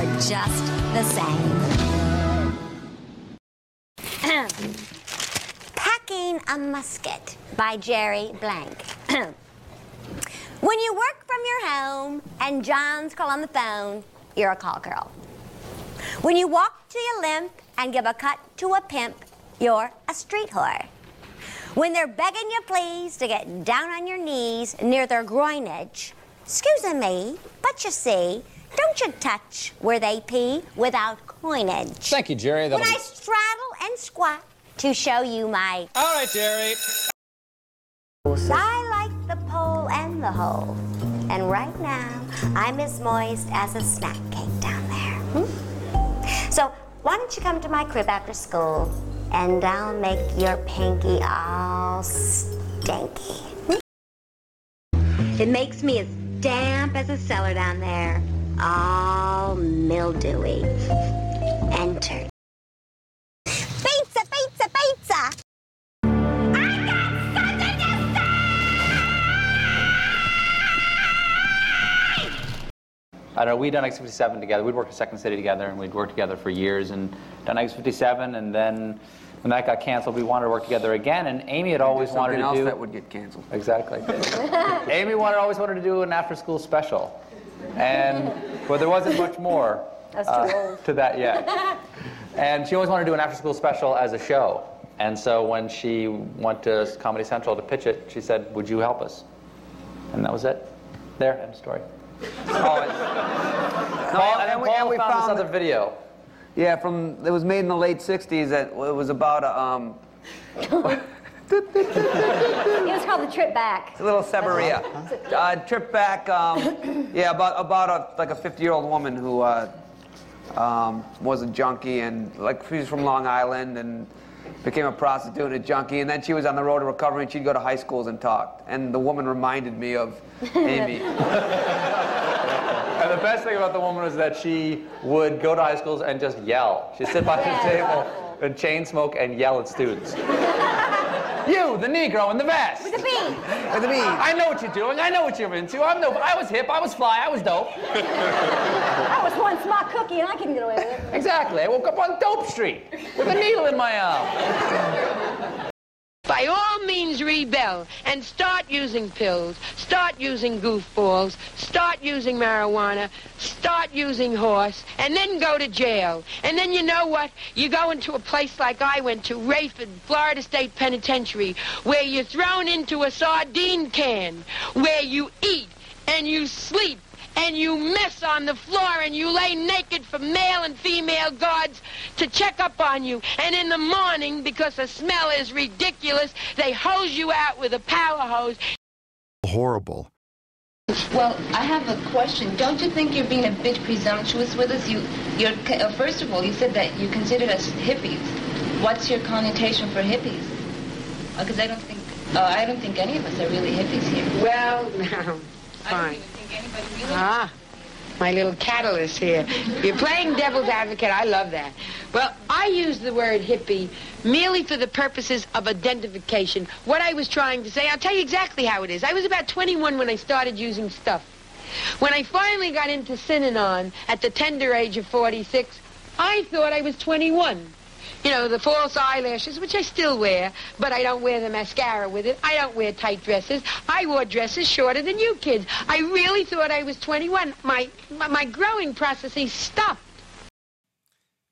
are just the same. Packing a Musket by Jerry Blank. when you work from your home and John's call on the phone, you're a call girl. When you walk to your limp and give a cut to a pimp, you're a street whore. When they're begging you please to get down on your knees near their groinage, excuse me, but you see, don't you touch where they pee without coinage. Thank you, Jerry. When That'll I be- straddle and squat to show you my All right, Jerry. I like the pole and the hole. And right now, I'm as moist as a snack cake down there. hmm? So, why don't you come to my crib after school and I'll make your pinky all stinky. hmm? It makes me as damp as a cellar down there, all mildewy Enter. Pizza, pizza, pizza! I don't know. We'd done Exit 57 together. We'd worked at Second City together, and we'd worked together for years, and done Exit 57, and then when that got canceled, we wanted to work together again. And Amy had always wanted Something to else do that would get canceled. exactly. Amy wanted always wanted to do an after-school special, and well, there wasn't much more uh, to that yet. And she always wanted to do an after-school special as a show. And so when she went to Comedy Central to pitch it, she said, "Would you help us?" And that was it. There, end of story. Oh, it- Paul, and and then we- Paul and we found, found this other video. yeah, from it was made in the late '60s. That it was about a um, It was called the trip back. It's a little Severia. Uh, trip back. Um, yeah, about about a like a 50-year-old woman who uh, um, was a junkie and like she was from Long Island and became a prostitute and a junkie. And then she was on the road to recovery and she'd go to high schools and talk. And the woman reminded me of Amy. And the best thing about the woman was that she would go to high schools and just yell. She'd sit by the table and chain smoke and yell at students. you, the Negro in the vest. With the beat. With the me. I know what you're doing. I know what you're into. I'm no. I was hip. I was fly. I was dope. I was one smart cookie and I couldn't get away with it. Exactly. I woke up on Dope Street with a needle in my arm. By all means, rebel and start using pills, start using goofballs, start using marijuana, start using horse, and then go to jail. And then you know what? You go into a place like I went to, Raiford, Florida State Penitentiary, where you're thrown into a sardine can, where you eat and you sleep and you mess on the floor and you lay naked for male and female guards to check up on you. And in the morning, because the smell is ridiculous, they hose you out with a power hose. horrible. Well, I have a question. Don't you think you're being a bit presumptuous with us? You, you're uh, first of all, you said that you considered us hippies. What's your connotation for hippies? Because I don't think, uh, I don't think any of us are really hippies here. Well, now, I don't fine. Anybody really. Ah, my little catalyst here. You're playing devil's advocate. I love that. Well, I use the word hippie merely for the purposes of identification. What I was trying to say, I'll tell you exactly how it is. I was about 21 when I started using stuff. When I finally got into Synanon at the tender age of 46, I thought I was 21. You know, the false eyelashes, which I still wear, but I don't wear the mascara with it. I don't wear tight dresses. I wore dresses shorter than you kids. I really thought I was 21. My, my, my growing processes stopped.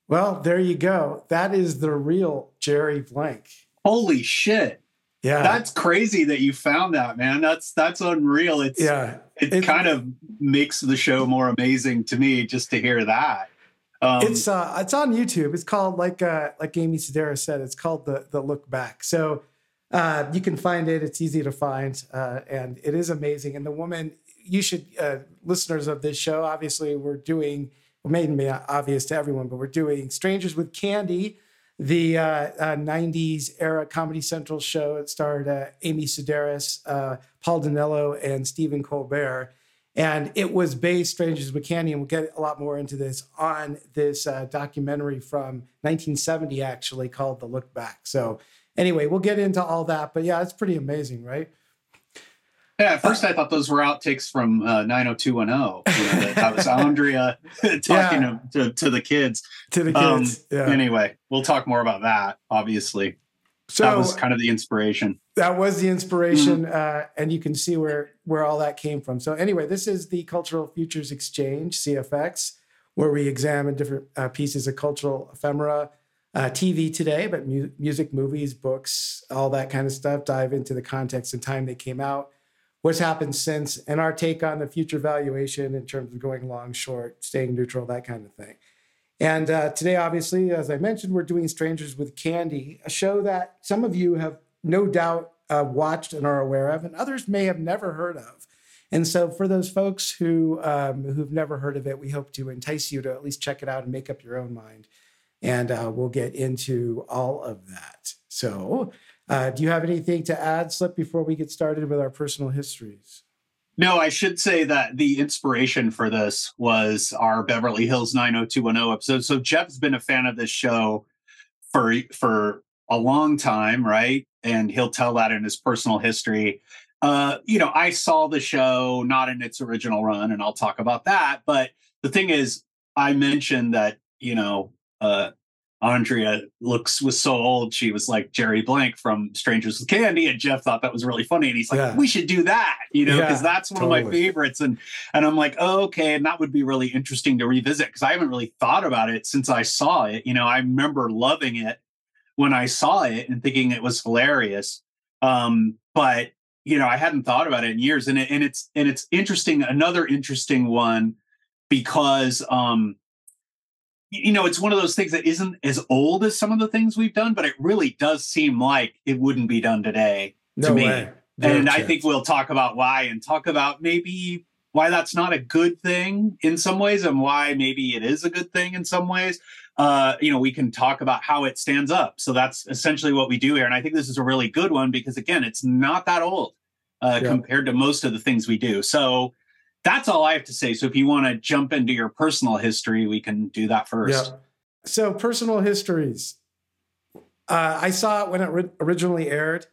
Well, there you go. That is the real Jerry Blank. Holy shit. Yeah. That's crazy that you found that, man. That's that's unreal. It's yeah. it, It- kind of makes the show more amazing to me just to hear that. Um, it's uh it's on YouTube. It's called like uh like Amy Sedaris said, it's called the the look back. So uh you can find it. It's easy to find. Uh and it is amazing. And the woman you should uh listeners of this show, obviously we're doing well, made me obvious to everyone, but we're doing Strangers with Candy the uh, uh, 90s era Comedy Central show. It starred uh, Amy Sedaris, uh, Paul Dinello, and Stephen Colbert. And it was based, Strangers with Candy, and we'll get a lot more into this, on this uh, documentary from 1970, actually, called The Look Back. So, anyway, we'll get into all that. But yeah, it's pretty amazing, right? Yeah, at first I thought those were outtakes from uh, 90210. You know, that, was Andrea talking Yeah. to, to, the kids. To the Um, kids. yeah. Anyway, we'll talk more about that, obviously. So that was kind of the inspiration. that was the inspiration Mm-hmm. uh, and you can see where where all that came from so anyway this is the cultural futures exchange cfx where we examine different uh, pieces of cultural ephemera uh, tv today but mu- music movies books all that kind of stuff dive into the context and time they came out what's happened since and our take on the future valuation in terms of going long short staying neutral that kind of thing and uh, today, obviously, as I mentioned, we're doing Strangers with Candy, a show that some of you have no doubt uh, watched and are aware of, and others may have never heard of. And so, for those folks who um, who've never heard of it, we hope to entice you to at least check it out and make up your own mind. And uh, we'll get into all of that. So, uh, do you have anything to add, Slip, before we get started with our personal histories? No, I should say that the inspiration for this was our Beverly Hills 90210 episode. So Jeff's been a fan of this show for for a long time, right? And he'll tell that in his personal history. Uh, you know, I saw the show not in its original run, and I'll talk about that. But the thing is, I mentioned that, you know, uh Andrea looks was so old she was like Jerry Blank from Strangers with Candy, and Jeff thought that was really funny, and he's like, Yeah. "We should do that," you know, because Yeah, that's one of my favorites. And and I'm like, oh, okay, and that would be really interesting to revisit because I haven't really thought about it since I saw it. You know, I remember loving it when I saw it and thinking it was hilarious. Um, but you know, I hadn't thought about it in years, and it, and it's and it's interesting. Another interesting one because um, you know, it's one of those things that isn't as old as some of the things we've done, but it really does seem like it wouldn't be done today No to me. way. Zero And I think we'll talk about why and talk about maybe why that's not a good thing in some ways and why maybe it is a good thing in some ways. Uh, you know, we can talk about how it stands up. So that's essentially what we do here. And I think this is a really good one because, again, it's not that old uh, Yeah. compared to most of the things we do. So that's all I have to say. So if you want to jump into your personal history, we can do that first. Yeah. So personal histories. Uh, I saw it when it ri- originally aired.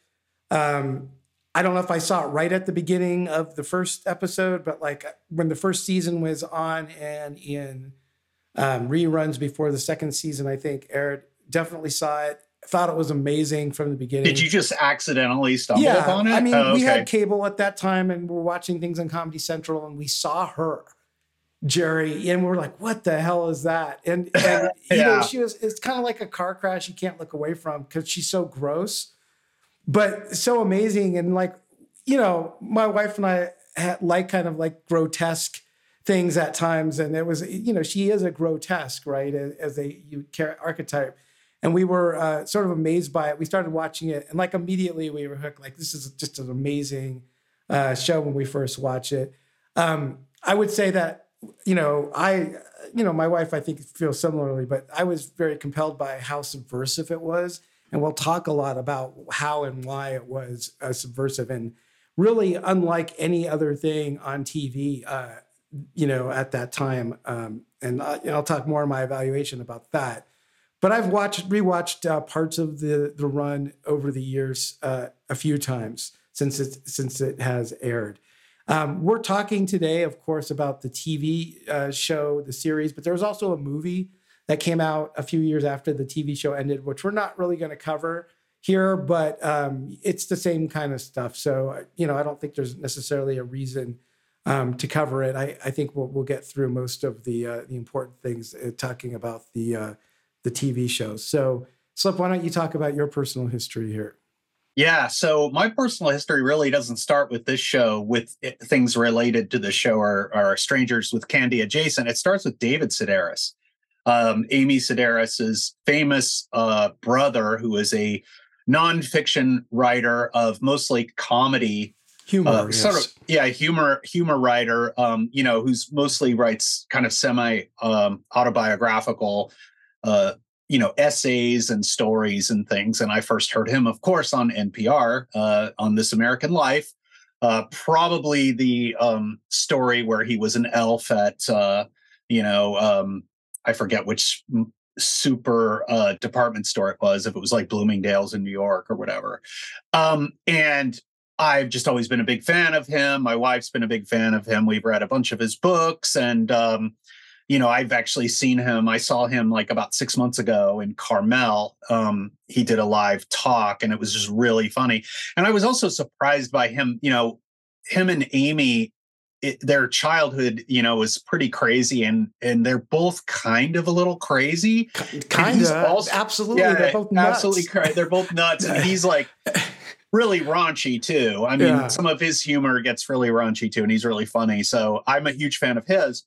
Um, I don't know if I saw it right at the beginning of the first episode, but like when the first season was on and in um, reruns before the second season, I think aired. Definitely saw it. Thought it was amazing from the beginning. Did you just accidentally stumble yeah, upon it? I mean, Oh, we had cable at that time, and we're watching things on Comedy Central, and we saw her, Jerry, and we're like, "What the hell is that?" And, and you know, she was. It's kind of like a car crash you can't look away from because she's so gross, but so amazing, and like, you know, my wife and I had like kind of like grotesque things at times, and it was, you know, she is a grotesque, right, as, as a you archetype and we were uh, sort of amazed by it. We started watching it, and like immediately we were hooked. Like this is just an amazing uh, show when we first watch it. Um, I would say that you know I, you know, my wife I think feels similarly, but I was very compelled by how subversive it was, and we'll talk a lot about how and why it was uh, subversive and really unlike any other thing on TV. Uh, you know, at that time, um, and I, I'll talk more in my evaluation about that but I've watched rewatched uh, parts of the the run over the years uh, a few times since it since it has aired. Um, we're talking today, of course, about the TV uh, show, the series, but there was also a movie that came out a few years after the TV show ended, which we're not really going to cover here, but um, it's the same kind of stuff. So, uh, you know, I don't think there's necessarily a reason um, to cover it. I, I think we'll, we'll get through most of the uh, the important things uh, talking about the uh, the TV shows. So, Slip, why don't you talk about your personal history here? Yeah, so my personal history really doesn't start with this show, with it, things related to the show or, or strangers with candy adjacent. It starts with David Sedaris, um, Amy Sedaris's famous uh, brother, who is a nonfiction writer of mostly comedy Humor, uh, yes. sort of yeah humor humor writer um you know who's mostly writes kind of semi um autobiographical uh you know essays and stories and things and i first heard him of course on npr uh, on this american life uh, probably the um, story where he was an elf at uh, you know um, i forget which super uh, department store it was if it was like bloomingdale's in new york or whatever. Um, and i've just always been a big fan of him my wife's been a big fan of him we've read a bunch of his books and um, you know, I've actually seen him. I saw him like about six months ago in Carmel. Um, he did a live talk and it was just really funny. And I was also surprised by him, you know, him and Amy, it, their childhood, you know, was pretty crazy and and they're both kind of a little crazy. Kind of. Absolutely. Yeah, they're both nuts. absolutely cra- They're both nuts. and he's like really raunchy too. I mean, Yeah. some of his humor gets really raunchy too, and he's really funny. So I'm a huge fan of his.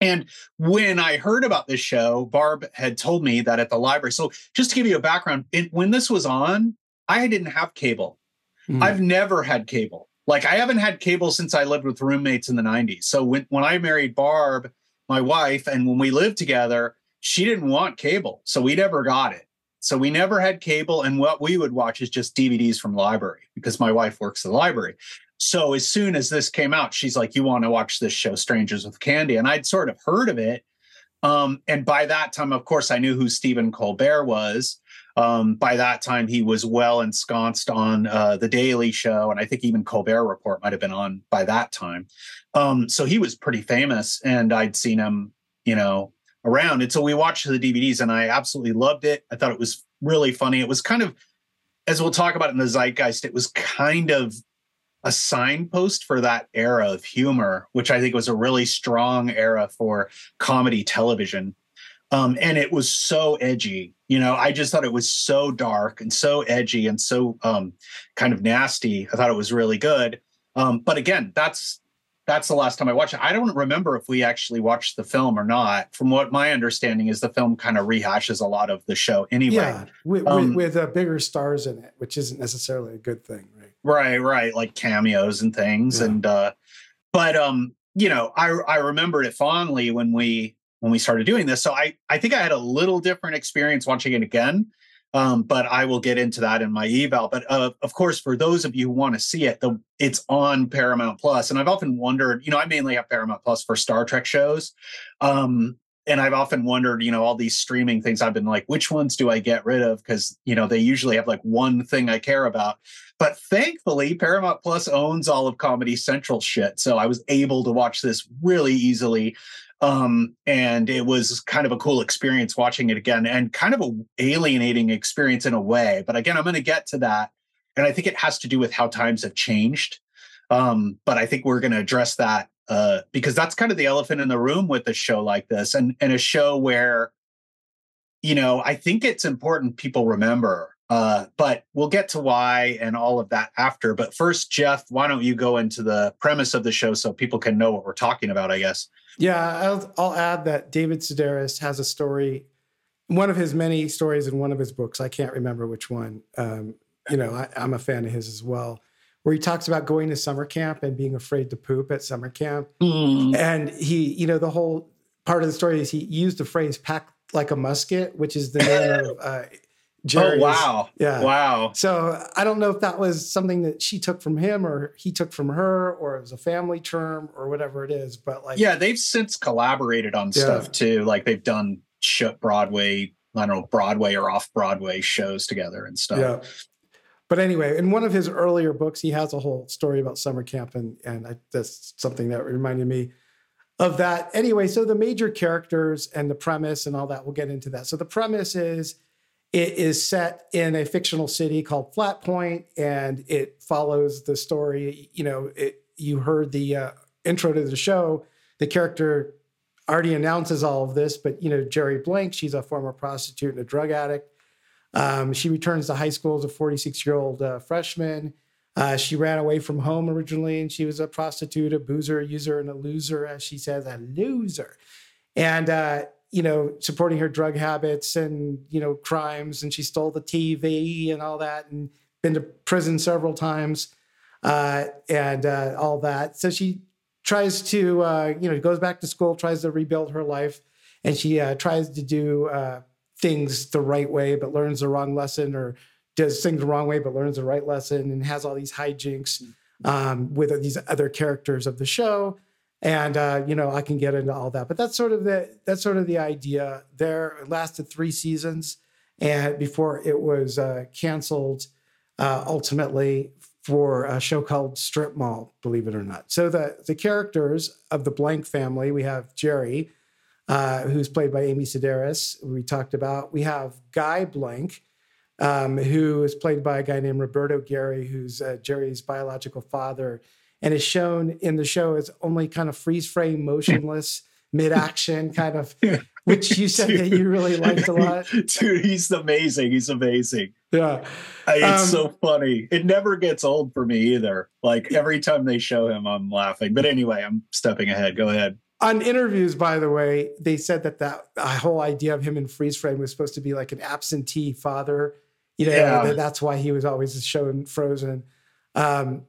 And when I heard about this show, Barb had told me that at the library. So just to give you a background, it, when this was on, I didn't have cable. Hmm. I've never had cable. Like I haven't had cable since I lived with roommates in the 90s. So when, when I married Barb, my wife, and when we lived together, she didn't want cable. So we never got it. So we never had cable. And what we would watch is just DVDs from the library because my wife works at the library. So as soon as this came out, she's like, You want to watch this show, Strangers with Candy? And I'd sort of heard of it. Um, and by that time, of course, I knew who Stephen Colbert was. Um, by that time, he was well ensconced on uh, The Daily Show. And I think even Colbert Report might have been on by that time. Um, so he was pretty famous. And I'd seen him, you know, around. And so we watched the DVDs and I absolutely loved it. I thought it was really funny. It was kind of, as we'll talk about in the zeitgeist, it was kind of a signpost for that era of humor, which I think was a really strong era for comedy television. Um, and it was so edgy. You know, I just thought it was so dark and so edgy and so um, kind of nasty. I thought it was really good. Um, but again, that's that's the last time I watched it. I don't remember if we actually watched the film or not. From what my understanding is, the film kind of rehashes a lot of the show anyway. Yeah, with, Um, with, with uh, bigger stars in it, which isn't necessarily a good thing, right? Right, like cameos and things. Yeah. And uh but um, you know, I I remembered it fondly when we when we started doing this. So I I think I had a little different experience watching it again. Um, but I will get into that in my eval. But uh, of course, for those of you who want to see it, the it's on Paramount Plus, and I've often wondered. You know, I mainly have Paramount Plus for Star Trek shows, um, and I've often wondered. You know, all these streaming things. I've been like, which ones do I get rid of? Because you know, they usually have like one thing I care about. But thankfully, Paramount Plus owns all of Comedy Central shit, so I was able to watch this really easily um and it was kind of a cool experience watching it again and kind of a alienating experience in a way but again i'm going to get to that and i think it has to do with how times have changed um but i think we're going to address that uh because that's kind of the elephant in the room with a show like this and and a show where you know i think it's important people remember uh but we'll get to why and all of that after but first jeff why don't you go into the premise of the show so people can know what we're talking about i guess Yeah, I'll, I'll add that David Sedaris has a story, one of his many stories in one of his books. I can't remember which one. Um, you know, I, I'm a fan of his as well, where he talks about going to summer camp and being afraid to poop at summer camp. And he, you know, the whole part of the story is he used the phrase "pack like a musket," which is the name of uh, Jerry's. oh wow Yeah. wow So I don't know if that was something that she took from him or he took from her or it was a family term or whatever it is. But like, yeah they've since collaborated on Yeah. stuff too like they've done broadway i don't know broadway or off broadway shows together and stuff yeah. But anyway, in one of his earlier books, he has a whole story about summer camp, and and I, that's something that reminded me of that. Anyway, so the major characters and the premise and all that, we'll get into that. So the premise is it is set in a fictional city called Flat Point, and it follows the story. You know, it, you heard the uh, intro to the show. The character already announces all of this, but you know, Jerry Blank, she's a former prostitute and a drug addict. Um, she returns to high school as a 46 year old uh, freshman. Uh, she ran away from home originally, and she was a prostitute, a boozer, a user, and a loser, as she says, a loser. And uh, you know, supporting her drug habits and you know crimes, and she stole the TV and all that, and been to prison several times, uh, and uh, all that. So she tries to, uh, you know, goes back to school, tries to rebuild her life, and she tries to do things the right way but learns the wrong lesson, or does things the wrong way but learns the right lesson, and has all these hijinks um, with these other characters of the show. And uh, you know, I can get into all that, but that's sort of the that's sort of the idea. There it lasted three seasons, and before it was uh, canceled uh, ultimately for a show called Strip Mall, believe it or not. So the the characters of the Blank family, we have Jerry, uh, who's played by Amy Sedaris. We talked about. We have Guy Blank, um, who is played by a guy named Roberto Gari, who's uh, Jerry's biological father, and is shown in the show as only kind of freeze frame, motionless, mid action kind of. Which you said that you really liked a lot. Dude, he's amazing. He's amazing. Yeah. It's Um, so funny. It never gets old for me either. Like every time they show him, I'm laughing. But anyway, I'm stepping ahead. Go ahead. On interviews, by the way, they said that that whole idea of him in freeze frame was supposed to be like an absentee father. You know, Yeah. that's why he was always shown frozen. Um,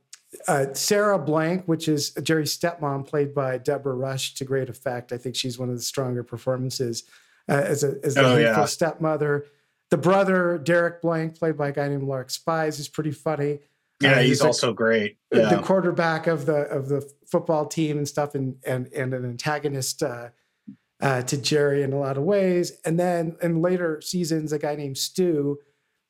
uh, Sarah Blank, which is Jerry's stepmom, played by Deborah Rush to great effect. I think she's one of the stronger performances uh, as a as the Oh, yeah. stepmother. The brother, Derek Blank, played by a guy named Larc Spies, is pretty funny. Yeah, Uh, he's a- also great. the quarterback of the of the football team and stuff, and and and an antagonist uh, uh, to Jerry in a lot of ways. And then in later seasons, a guy named Stu,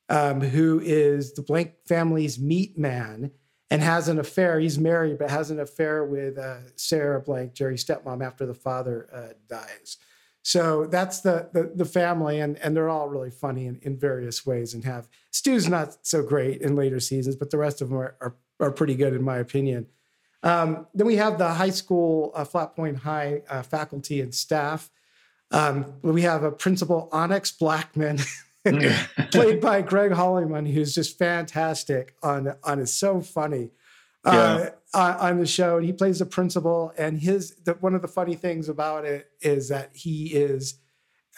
um, who is the Blank family's meat man and has an affair. He's married, but has an affair with uh, Sarah Blank, Jerry's stepmom, after the father uh, dies. So that's the, the the family, and and they're all really funny in, in various ways. And have Stu's not so great in later seasons, but the rest of them are are, are pretty good in my opinion. Um, then we have the high school uh, Flat Point High uh, faculty and staff. Um, we have a principal Onyx Blackman, played by Greg Hollimon, who's just fantastic on on is so funny uh, on, on the show, and he plays the principal. And his the, one of the funny things about it is that he is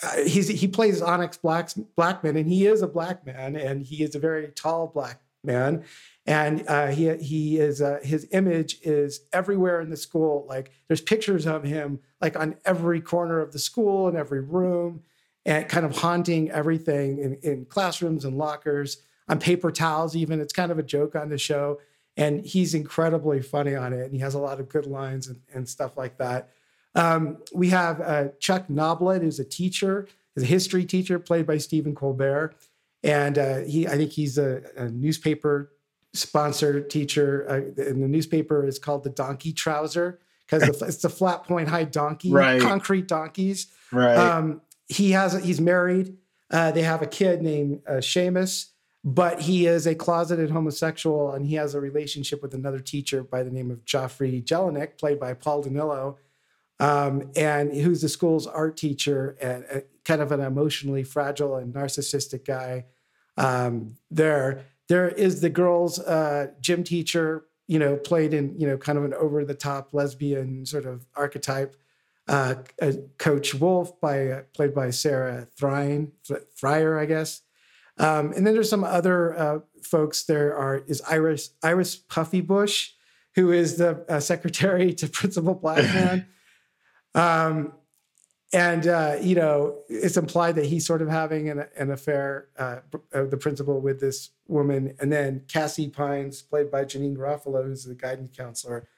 uh, he's he plays Onyx Blacks, Blackman, and he is a black man, and he is a very tall black man, and uh, he he is uh, his image is everywhere in the school. Like there's pictures of him like on every corner of the school and every room, and kind of haunting everything in, in classrooms and lockers on paper towels. Even it's kind of a joke on the show, and he's incredibly funny on it, and he has a lot of good lines and, and stuff like that. Um, we have uh, Chuck Noblet, who's a teacher, is a history teacher, played by Stephen Colbert, and uh, he I think he's a, a newspaper sponsored teacher, uh, and the newspaper is called the Donkey Trouser because it's the Flat Point High Donkey, Right. concrete donkeys. Right. Um, he has he's married. Uh, they have a kid named uh, Seamus, but he is a closeted homosexual, and he has a relationship with another teacher by the name of Geoffrey Jellineck, played by Paul Dinello, um, and who's the school's art teacher and uh, kind of an emotionally fragile and narcissistic guy. Um, there, there is the girls' uh, gym teacher, you know, played in you know kind of an over the top lesbian sort of archetype. Uh, uh, Coach Wolf, by uh, played by Sarah Thyre, Fryer, I guess. Um, and then there's some other uh, folks. There are is Iris Iris Puffy Bush, who is the uh, secretary to Principal Blackman. um, and uh, you know, it's implied that he's sort of having an, an affair, uh, the principal with this woman. And then Cassie Pines, played by Janeane Garofalo, who's the guidance counselor.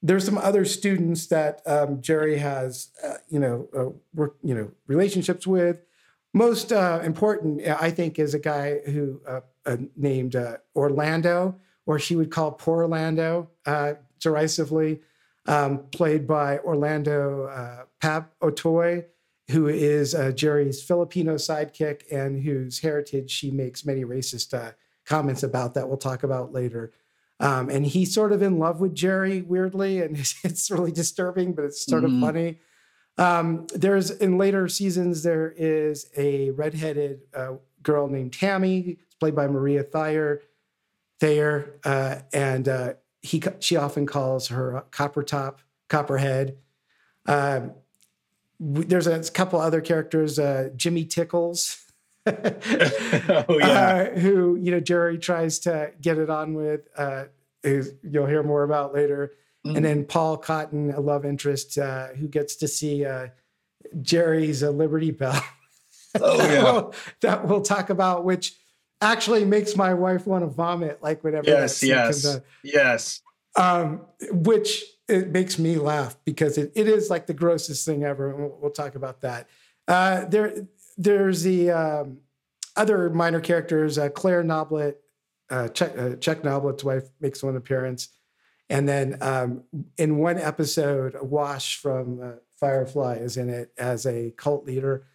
There's some other students that um, Jerry has, uh, you know, uh, work, you know, relationships with. Most uh, important, I think, is a guy who uh, uh, named uh, Orlando, or she would call poor Orlando uh, derisively, um, played by Orlando uh, Pabotoy, who is uh, Jerry's Filipino sidekick and whose heritage she makes many racist uh, comments about that we'll talk about later. Um, and he's sort of in love with Jerry, weirdly, and it's, really disturbing, but it's sort Mhm. of funny. Um, there's in later seasons there is a redheaded uh, girl named Tammy, it's played by Maria Thayer, Thayer, uh, and uh, he she often calls her Copper Top, Copperhead. Um, there's a couple other characters, uh, Jimmy Tickles. oh yeah. uh, who you know Jerry tries to get it on with. Uh, who you'll hear more about later. Mm. And then Paul Cotton, a love interest, uh, who gets to see uh, Jerry's a Liberty Bell. Oh, that, yeah. we'll, that we'll talk about, which actually makes my wife want to vomit. Like whenever that Yes, yes, yes. um, which it makes me laugh because it, it is like the grossest thing ever. And we'll, we'll talk about that. Uh, there, there's the um, other minor characters. Uh, Claire Noblet, uh, Chuck, uh, Chuck Noblet's wife, makes one appearance, and then um, in one episode, Wash from uh, Firefly is in it as a cult leader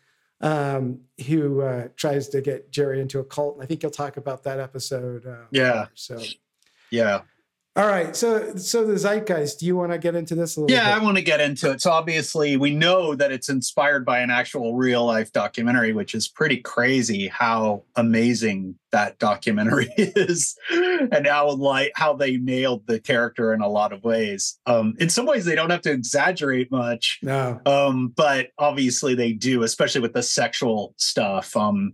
um, who uh, tries to get Jerry into a cult. And I think you'll talk about that episode. Uh, Yeah. So. Yeah. All right. So so the zeitgeist, do you want to get into this a little Yeah, I want to get into it. So obviously, we know that it's inspired by an actual real life documentary, which is pretty crazy how amazing that documentary is, and how like how they nailed the character in a lot of ways. Um, in some ways, they don't have to exaggerate much, no. um, but obviously they do, especially with the sexual stuff. Um,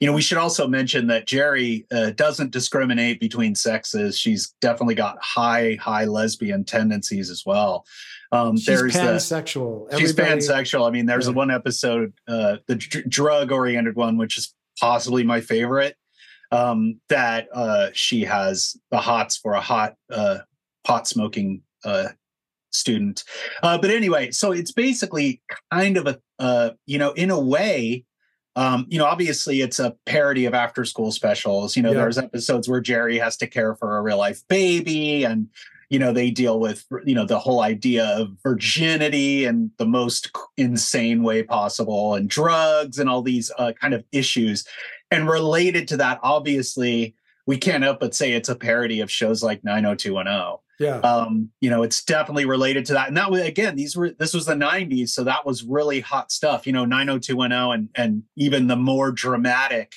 you know, we should also mention that Jerry uh, doesn't discriminate between sexes. She's definitely got high, high lesbian tendencies as well. Um, She's there's the pansexual. she's pansexual. I mean, there's Yeah. the one episode, uh, the dr- drug-oriented one, which is possibly my favorite. Um, that uh, she has the hots for a hot uh, pot smoking uh, student. Uh, but anyway, so it's basically kind of a, uh, you know, in a way, um, you know, obviously it's a parody of after school specials. You know, Yeah. there's episodes where Jerry has to care for a real life baby and, you know, they deal with, you know, the whole idea of virginity and the most insane way possible and drugs and all these uh, kind of issues. And related to that, obviously, we can't help but say it's a parody of shows like 90210 Yeah. um you know it's definitely related to that and that was again these were this was the 90s so that was really hot stuff you know 90210 and and even the more dramatic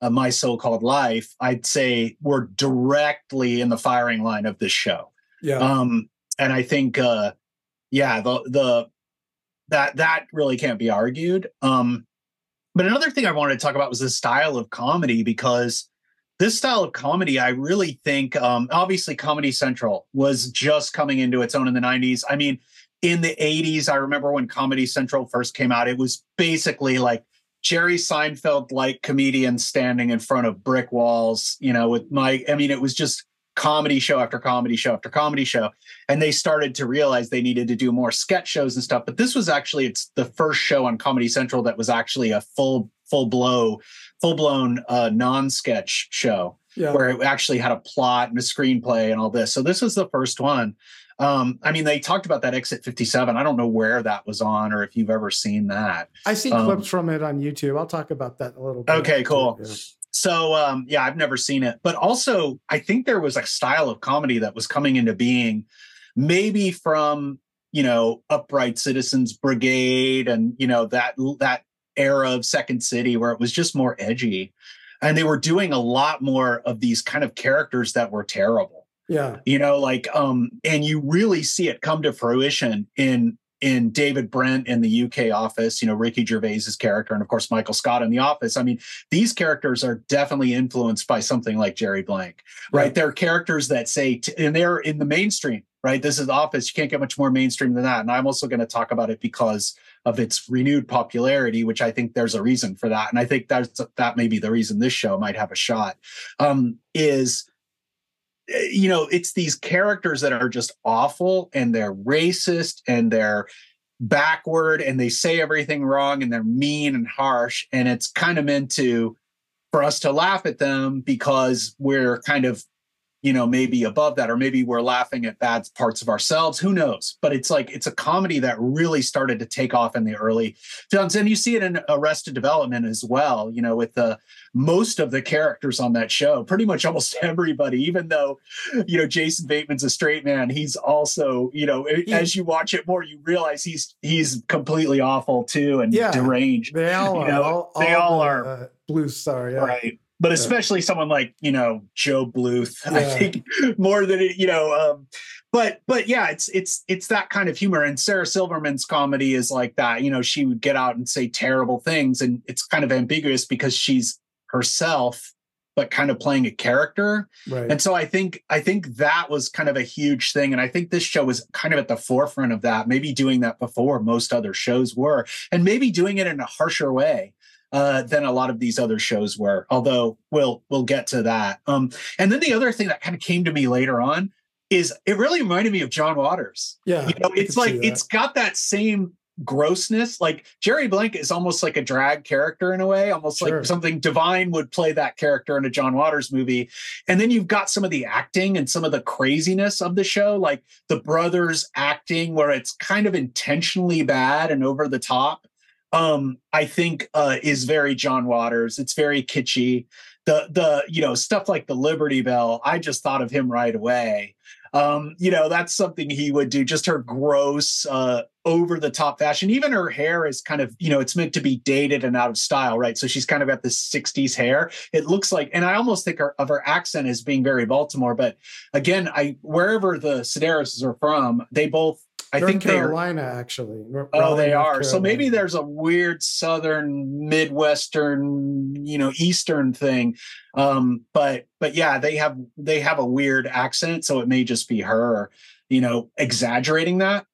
uh, my so-called life i'd say were directly in the firing line of this show yeah. um and i think uh yeah the the that that really can't be argued um but another thing i wanted to talk about was the style of comedy because this style of comedy i really think um obviously comedy central was just coming into its own in the 90s i mean in the 80s i remember when comedy central first came out it was basically like jerry seinfeld like comedians standing in front of brick walls you know with my i mean it was just comedy show after comedy show after comedy show. And they started to realize they needed to do more sketch shows and stuff. But this was actually it's the first show on comedy central that was actually a full full blow full blown uh, non-sketch show yeah. where it actually had a plot and a screenplay and all this so this was the first one um, i mean they talked about that exit 57 i don't know where that was on or if you've ever seen that I see um, clips from it on YouTube. I'll talk about that a little bit. Okay, cool. Yeah. So um, yeah, I've never seen it, but also I think there was a style of comedy that was coming into being, maybe from you know Upright Citizens Brigade and you know that that era of Second City where it was just more edgy, and they were doing a lot more of these kind of characters that were terrible Yeah. you know like um and you really see it come to fruition in in David Brent in the UK office, you know, Ricky Gervais's character, and of course Michael Scott in the office. I mean, these characters are definitely influenced by something like Jerry Blank, right? Right. They're characters that say, t- and they're in the mainstream, right? This is the office. You can't get much more mainstream than that. And I'm also going to talk about it because of its renewed popularity, which I think there's a reason for that. And I think that's that may be the reason this show might have a shot. Um, is you know, it's these characters that are just awful and they're racist and they're backward and they say everything wrong and they're mean and harsh. And it's kind of meant to for us to laugh at them because we're kind of, you know, maybe above that, or maybe we're laughing at bad parts of ourselves. Who knows? But it's like it's a comedy that really started to take off in the early films. And you see it in Arrested Development as well, you know, with the most of the characters on that show, pretty much almost everybody, even though, you know, Jason Bateman's a straight man, he's also, you know, as you watch it more, you realize he's he's completely awful too and Yeah. deranged. They all You are. know, all, they all the, are. Uh, Blue Star. Yeah. Right. But especially someone like, you know, Joe Bluth, I think more than, you know, um, but, but yeah, it's, it's, it's that kind of humor. And Sarah Silverman's comedy is like that. You know, she would get out and say terrible things and it's kind of ambiguous because she's herself, but kind of playing a character. Right. And so I think I think that was kind of a huge thing. And I think this show was kind of at the forefront of that, maybe doing that before most other shows were, and maybe doing it in a harsher way. Uh, than a lot of these other shows were. Although we'll we'll get to that. Um, and then the other thing that kind of came to me later on is it really reminded me of John Waters. Yeah, you know, it's like it's got that same grossness. Like Jerry Blank is almost like a drag character in a way, almost sure. like something divine would play that character in a John Waters movie. And then you've got some of the acting and some of the craziness of the show, like the brothers acting where it's kind of intentionally bad and over the top. Um, I think uh, is very John Waters. It's very kitschy. The the you know stuff like the Liberty Bell. I just thought of him right away um, you know, that's something he would do. Just her gross, uh, over the top fashion. Even her hair is kind of, you know, it's meant to be dated and out of style, right? So she's kind of got this 60s hair. It looks like, and I almost think her, of her accent as being very Baltimore. But again, I wherever the Sedaris are from, they both I North think Carolina actually. North, oh, they North are. Carolina. So maybe there's a weird southern, midwestern, you know, eastern thing. Um, but but yeah, they have they have a weird accent, so it may just be her, you know, exaggerating that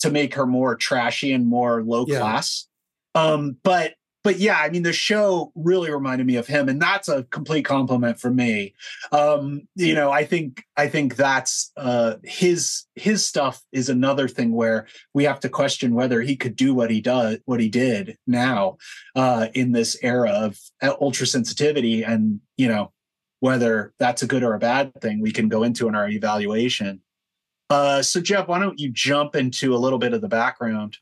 to make her more trashy and more low yeah. class. Um, but but yeah, I mean, the show really reminded me of him, and that's a complete compliment for me. Um, you know, I think I think that's uh, his his stuff is another thing where we have to question whether he could do what he does, what he did now uh, in this era of uh, ultra sensitivity, and you know whether that's a good or a bad thing. We can go into in our evaluation. Uh, so, Jeff, why don't you jump into a little bit of the background?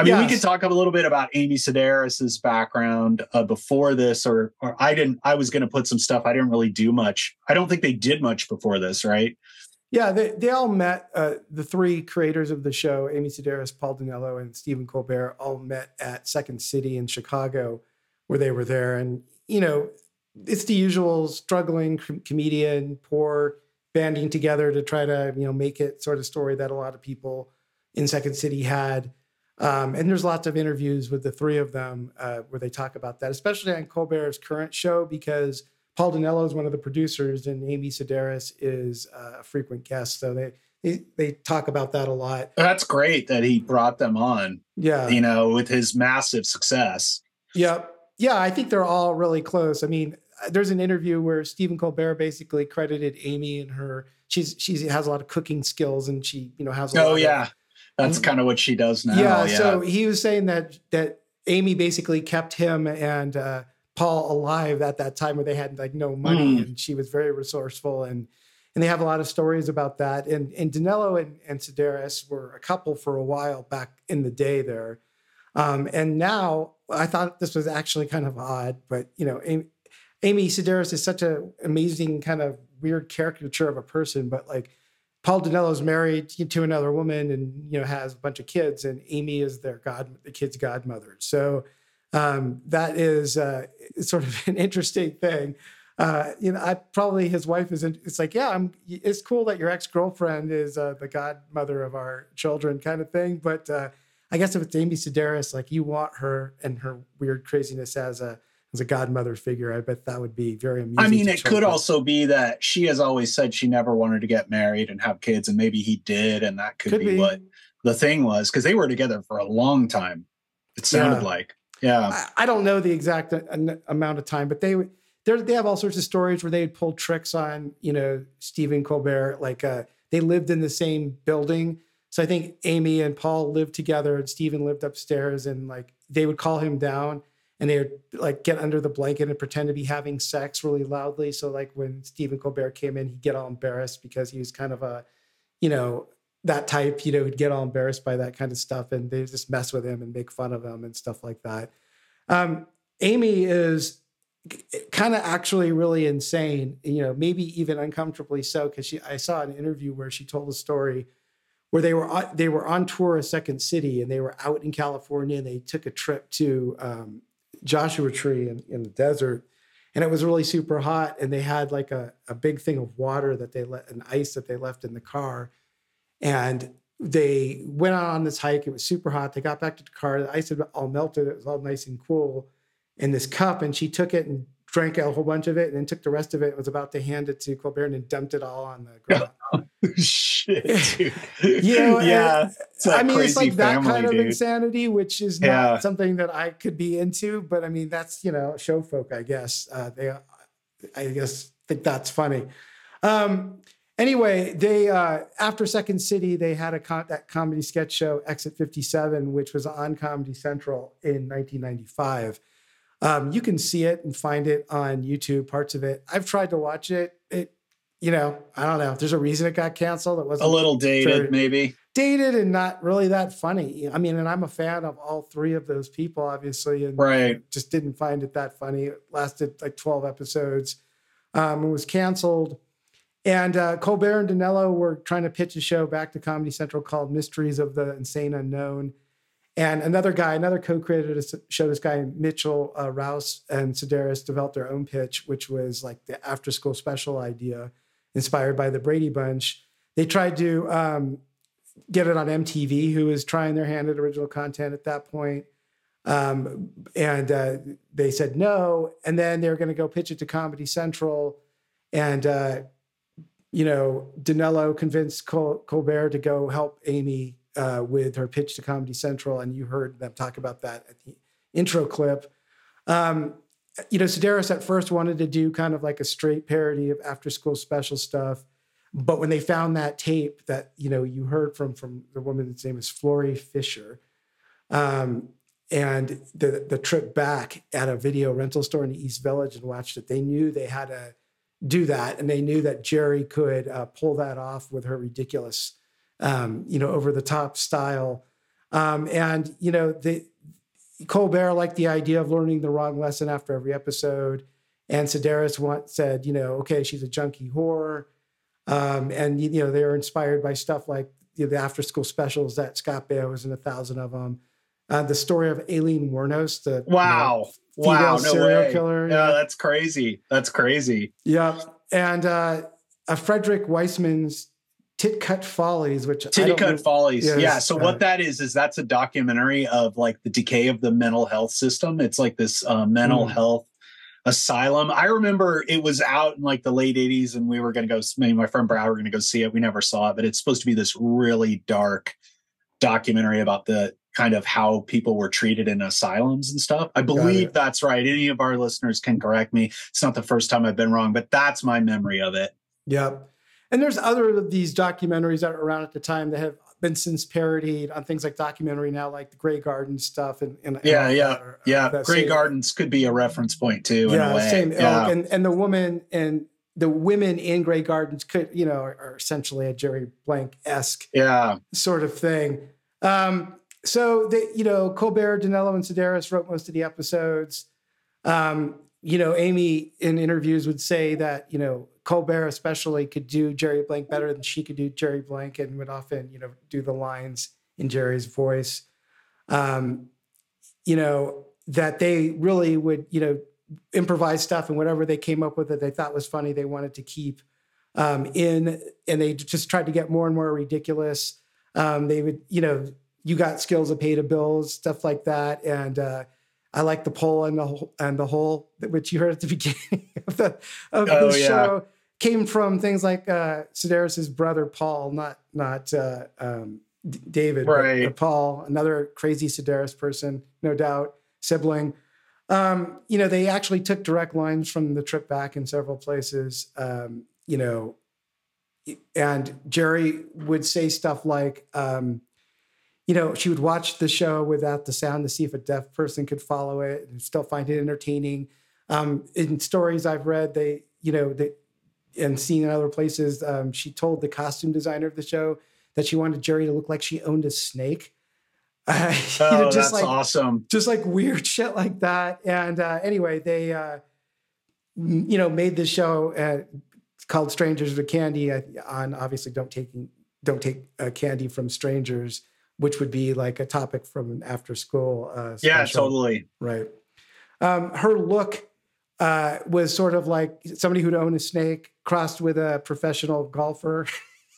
I mean, yes. we could talk a little bit about Amy Sedaris's background uh, before this, or or I didn't. I was going to put some stuff. I didn't really do much. I don't think they did much before this, right? Yeah, they they all met. Uh, the three creators of the show, Amy Sedaris, Paul Dinello, and Stephen Colbert, all met at Second City in Chicago, where they were there. And you know, it's the usual struggling com- comedian, poor, banding together to try to you know make it sort of story that a lot of people in Second City had. Um, and there's lots of interviews with the three of them uh, where they talk about that, especially on Colbert's current show, because Paul Dinello is one of the producers and Amy Sedaris is uh, a frequent guest. So they, they, they talk about that a lot. That's great that he brought them on. Yeah. You know, with his massive success. Yeah. Yeah. I think they're all really close. I mean, there's an interview where Stephen Colbert basically credited Amy and her. She's she has a lot of cooking skills and she you know has. a oh yeah, of, that's kind of what she does now. Yeah, yeah, So he was saying that that Amy basically kept him and uh, Paul alive at that time where they had like no money, mm. and she was very resourceful and and they have a lot of stories about that. And and Dinello and, and Sedaris were a couple for a while back in the day there. Um, and now I thought this was actually kind of odd, but you know, Amy, Amy Sedaris is such an amazing kind of weird caricature of a person, but like Paul Dinello is married to another woman and you know has a bunch of kids, and Amy is their god, the kid's godmother. So um, that is uh, sort of an interesting thing. Uh, you know, I probably his wife is. In, it's like, yeah, I'm. It's cool that your ex girlfriend is uh, the godmother of our children, kind of thing. But uh, I guess if it's Amy Sedaris, like you want her and her weird craziness as a as a godmother figure. I bet that would be very amusing. I mean, it could also be that she has always said she never wanted to get married and have kids, and maybe he did, and that could, could be, be, what the thing was because they were together for a long time. It sounded yeah. like, yeah. I, I, don't know the exact amount of time, but they they have all sorts of stories where they had pulled tricks on you know Stephen Colbert, like uh, they lived in the same building. So I think Amy and Paul lived together, and Stephen lived upstairs, and like they would call him down and they would like get under the blanket and pretend to be having sex really loudly. So like when Stephen Colbert came in, he'd get all embarrassed because he was kind of a, you know, that type, you know, he'd get all embarrassed by that kind of stuff. And they just mess with him and make fun of him and stuff like that. Um, Amy is kind of actually really insane, you know, maybe even uncomfortably so. Cause she, I saw an interview where she told a story where they were, they were on tour of Second City and they were out in California and they took a trip to, um, Joshua Tree in, in the desert. And it was really super hot. And they had like a, a big thing of water that they let, an ice that they left in the car. And they went out on this hike. It was super hot. They got back to the car. The ice had all melted. It was all nice and cool in this cup. And she took it and drank a whole bunch of it and then took the rest of it and was about to hand it to Colbert and dumped it all on the ground. Shit, dude. You know, yeah. and- it's I mean, it's like that family, kind of dude. insanity, which is not Yeah. something that I could be into. But I mean, that's you know, show folk. I guess uh, they, I guess, think that's funny. Um, anyway, they uh, after Second City, they had a com- that comedy sketch show Exit Fifty Seven, which was on Comedy Central in 1995. Um, you can see it and find it on YouTube. Parts of it. I've tried to watch it. It, you know, I don't know. There's a reason it got canceled. It wasn't a little dated, for- maybe. dated and not really that funny. I mean, and I'm a fan of all three of those people, obviously, and Right. just didn't find it that funny. It lasted like 12 episodes. Um, it was canceled. And uh, Colbert and Dinello were trying to pitch a show back to Comedy Central called Mysteries of the Insane Unknown. And another guy, another co-creator of this show, this guy Mitchell uh, Rouse and Sedaris developed their own pitch, which was like the after-school special idea, inspired by the Brady Bunch. They tried to um, get it on MTV, who was trying their hand at original content at that point. Um, and uh, they said no. And then they were going to go pitch it to Comedy Central. And, uh, you know, Dinello convinced Col- Colbert to go help Amy uh, with her pitch to Comedy Central. And you heard them talk about that at the intro clip. Um, you know, Sedaris at first wanted to do kind of like a straight parody of after school special stuff. But when they found that tape that you know you heard from from the woman woman's name is Florrie Fisher, um, and the the trip back at a video rental store in the East Village and watched it, they knew they had to do that, and they knew that Jerry could uh, pull that off with her ridiculous, um, you know, over the top style, um, and you know the Colbert liked the idea of learning the wrong lesson after every episode. And Sedaris once said, you know, okay, she's a junkie whore. Um, and, you know, they were inspired by stuff like you know, the after school specials that Scott Baio was in a thousand of them. Uh, the story of Aileen Wuornos, the you know, Wow. Wow. No serial way. killer. Yeah, that's crazy. That's crazy. Yeah. And uh, a Frederick Wiseman's Titicut Follies, which I Titty don't know- Cut Follies. Yes, yeah. So uh, what that is is that's a documentary of like the decay of the mental health system. It's like this uh, mental Mm. health asylum. I remember it was out in like the late 80s and we were going to go, me and my friend Brow were going to go see it. We never saw it, but it's supposed to be this really dark documentary about the kind of how people were treated in asylums and stuff. I believe that's right. Any of our listeners can correct me. It's not the first time I've been wrong, but that's my memory of it. Yep. And there's other of these documentaries that are around at the time that have been since parodied on things like documentary now, like the Grey Garden stuff. And, and and Yeah, all yeah, that yeah. that Grey same- Gardens could be a reference point too. in a Yeah, way. same. Yeah. And and the woman and the women in Grey Gardens could, you know, are, are essentially a Jerry Blank esque yeah. sort of thing. Um, so they, you know, Colbert, Dinello, and Sedaris wrote most of the episodes. Um, you know, Amy in interviews would say that, you know, Colbert especially could do Jerry Blank better than she could do Jerry Blank and would often, you know, do the lines in Jerry's voice. Um, you know, that they really would, you know, improvise stuff and whatever they came up with that they thought was funny, they wanted to keep um, in, and they just tried to get more and more ridiculous. Um, they would, you know, you got skills to pay the bills, stuff like that, and uh, I like the pole and the hole- and the hole, which you heard at the beginning of the of Oh, the yeah. show, came from things like uh, Sedaris's brother Paul, not not uh, um, D- David, but- Right. but Paul, another crazy Sedaris person, no doubt, sibling. Um, you know, they actually took direct lines from the trip back in several places. Um, you know, and Jerry would say stuff like, um, you know, she would watch the show without the sound to see if a deaf person could follow it and still find it entertaining. Um, in stories I've read, they, you know, they, and seen in other places, um, she told the costume designer of the show that she wanted Jerry to look like she owned a snake. Uh, you Oh, know, that's just like awesome. just like weird shit like that. And uh, anyway, they, uh, you know, made this show uh, called "Strangers with Candy" on obviously don't taking don't take uh, candy from strangers, which would be like a topic from an after school. Uh, Yeah, totally. Right. Um, her look uh, was sort of like somebody who'd own a snake crossed with a professional golfer.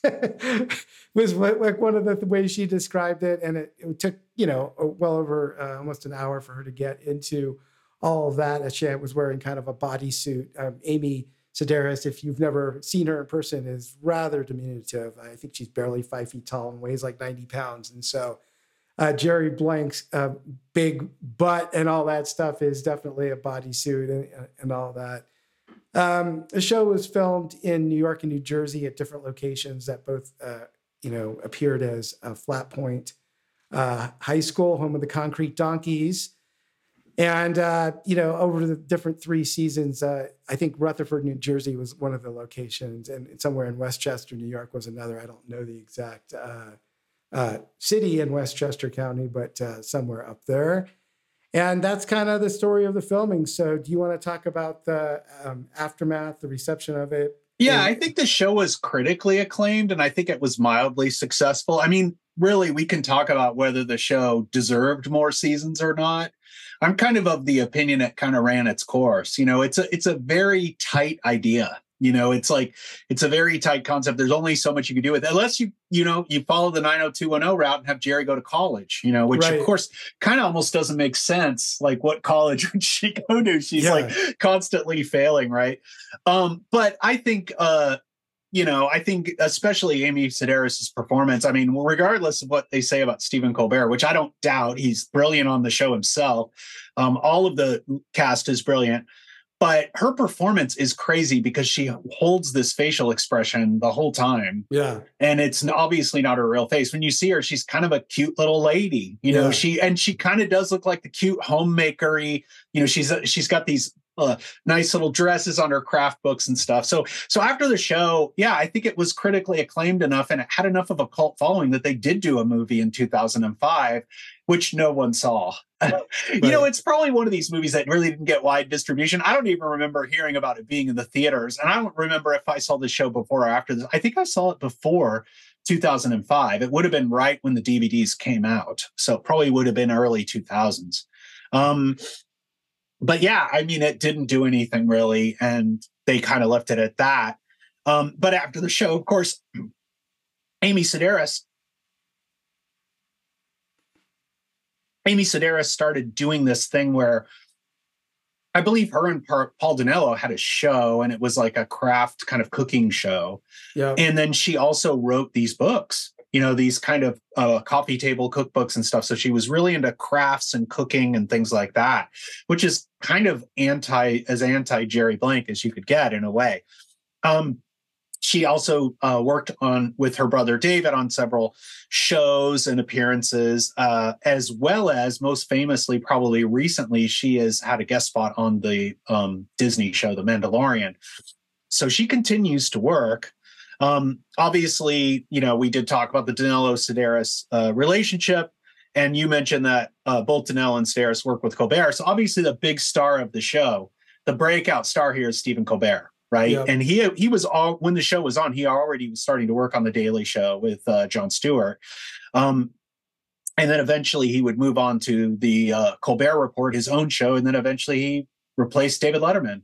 was what, like one of the ways she described it, and it, it took you know well over uh, almost an hour for her to get into all of that. As she was wearing kind of a bodysuit. Um, Amy Sedaris, if you've never seen her in person, is rather diminutive. I think she's barely five feet tall and weighs like 90 pounds. And so uh, Jerry Blank's uh, big butt and all that stuff is definitely a bodysuit and, and all that. Um, the show was filmed in New York and New Jersey at different locations that both, uh, you know, appeared as a Flatpoint uh, High School, home of the Concrete Donkeys. And, uh, you know, over the different three seasons, uh, I think Rutherford, New Jersey was one of the locations, and somewhere in Westchester, New York was another. I don't know the exact uh, uh, city in Westchester County, but uh, somewhere up there. And that's kind of the story of the filming. So, do you want to talk about the um, aftermath, the reception of it? Yeah, I think the show was critically acclaimed and I think it was mildly successful. I mean, really, we can talk about whether the show deserved more seasons or not. I'm kind of of the opinion it kind of ran its course. You know, it's a it's a very tight idea. You know, it's like it's a very tight concept. There's only so much you can do with it, unless you you know you follow the 90210 route and have Jerry go to college. You know, which right. of course kind of almost doesn't make sense. Like, what college would she go to? She's yeah. like constantly failing, right? Um, but I think uh, you know, I think especially Amy Sedaris' performance. I mean, regardless of what they say about Stephen Colbert, which I don't doubt, he's brilliant on the show himself. Um, all of the cast is brilliant but her performance is crazy because she holds this facial expression the whole time. Yeah. And it's obviously not her real face. When you see her, she's kind of a cute little lady, you know, yeah. she, and she kind of does look like the cute homemakery, you know, she's, she's got these uh, nice little dresses on her craft books and stuff. So, so after the show, yeah, I think it was critically acclaimed enough and it had enough of a cult following that they did do a movie in 2005 which no one saw. you know, it's probably one of these movies that really didn't get wide distribution. I don't even remember hearing about it being in the theaters. And I don't remember if I saw the show before or after this. I think I saw it before 2005. It would have been right when the DVDs came out. So probably would have been early 2000s. Um, but yeah, I mean, it didn't do anything really. And they kind of left it at that. Um, but after the show, of course, Amy Sedaris Amy Sedaris started doing this thing where I believe her and Paul Dinello had a show, and it was like a craft kind of cooking show. Yeah. And then she also wrote these books, you know, these kind of uh, coffee table cookbooks and stuff. So she was really into crafts and cooking and things like that, which is kind of anti as anti Jerry Blank as you could get in a way. Um, she also uh, worked on with her brother David on several shows and appearances, uh, as well as most famously, probably recently, she has had a guest spot on the um, Disney show The Mandalorian. So she continues to work. Um, obviously, you know, we did talk about the Dinello Sedaris uh, relationship, and you mentioned that uh, both Dinello and Sedaris work with Colbert. So obviously, the big star of the show, the breakout star here is Stephen Colbert right? Yep. And he he was all when the show was on, he already was starting to work on the Daily Show with uh, Jon Stewart. Um, and then eventually he would move on to the uh, Colbert Report, his own show, and then eventually he replaced David Letterman.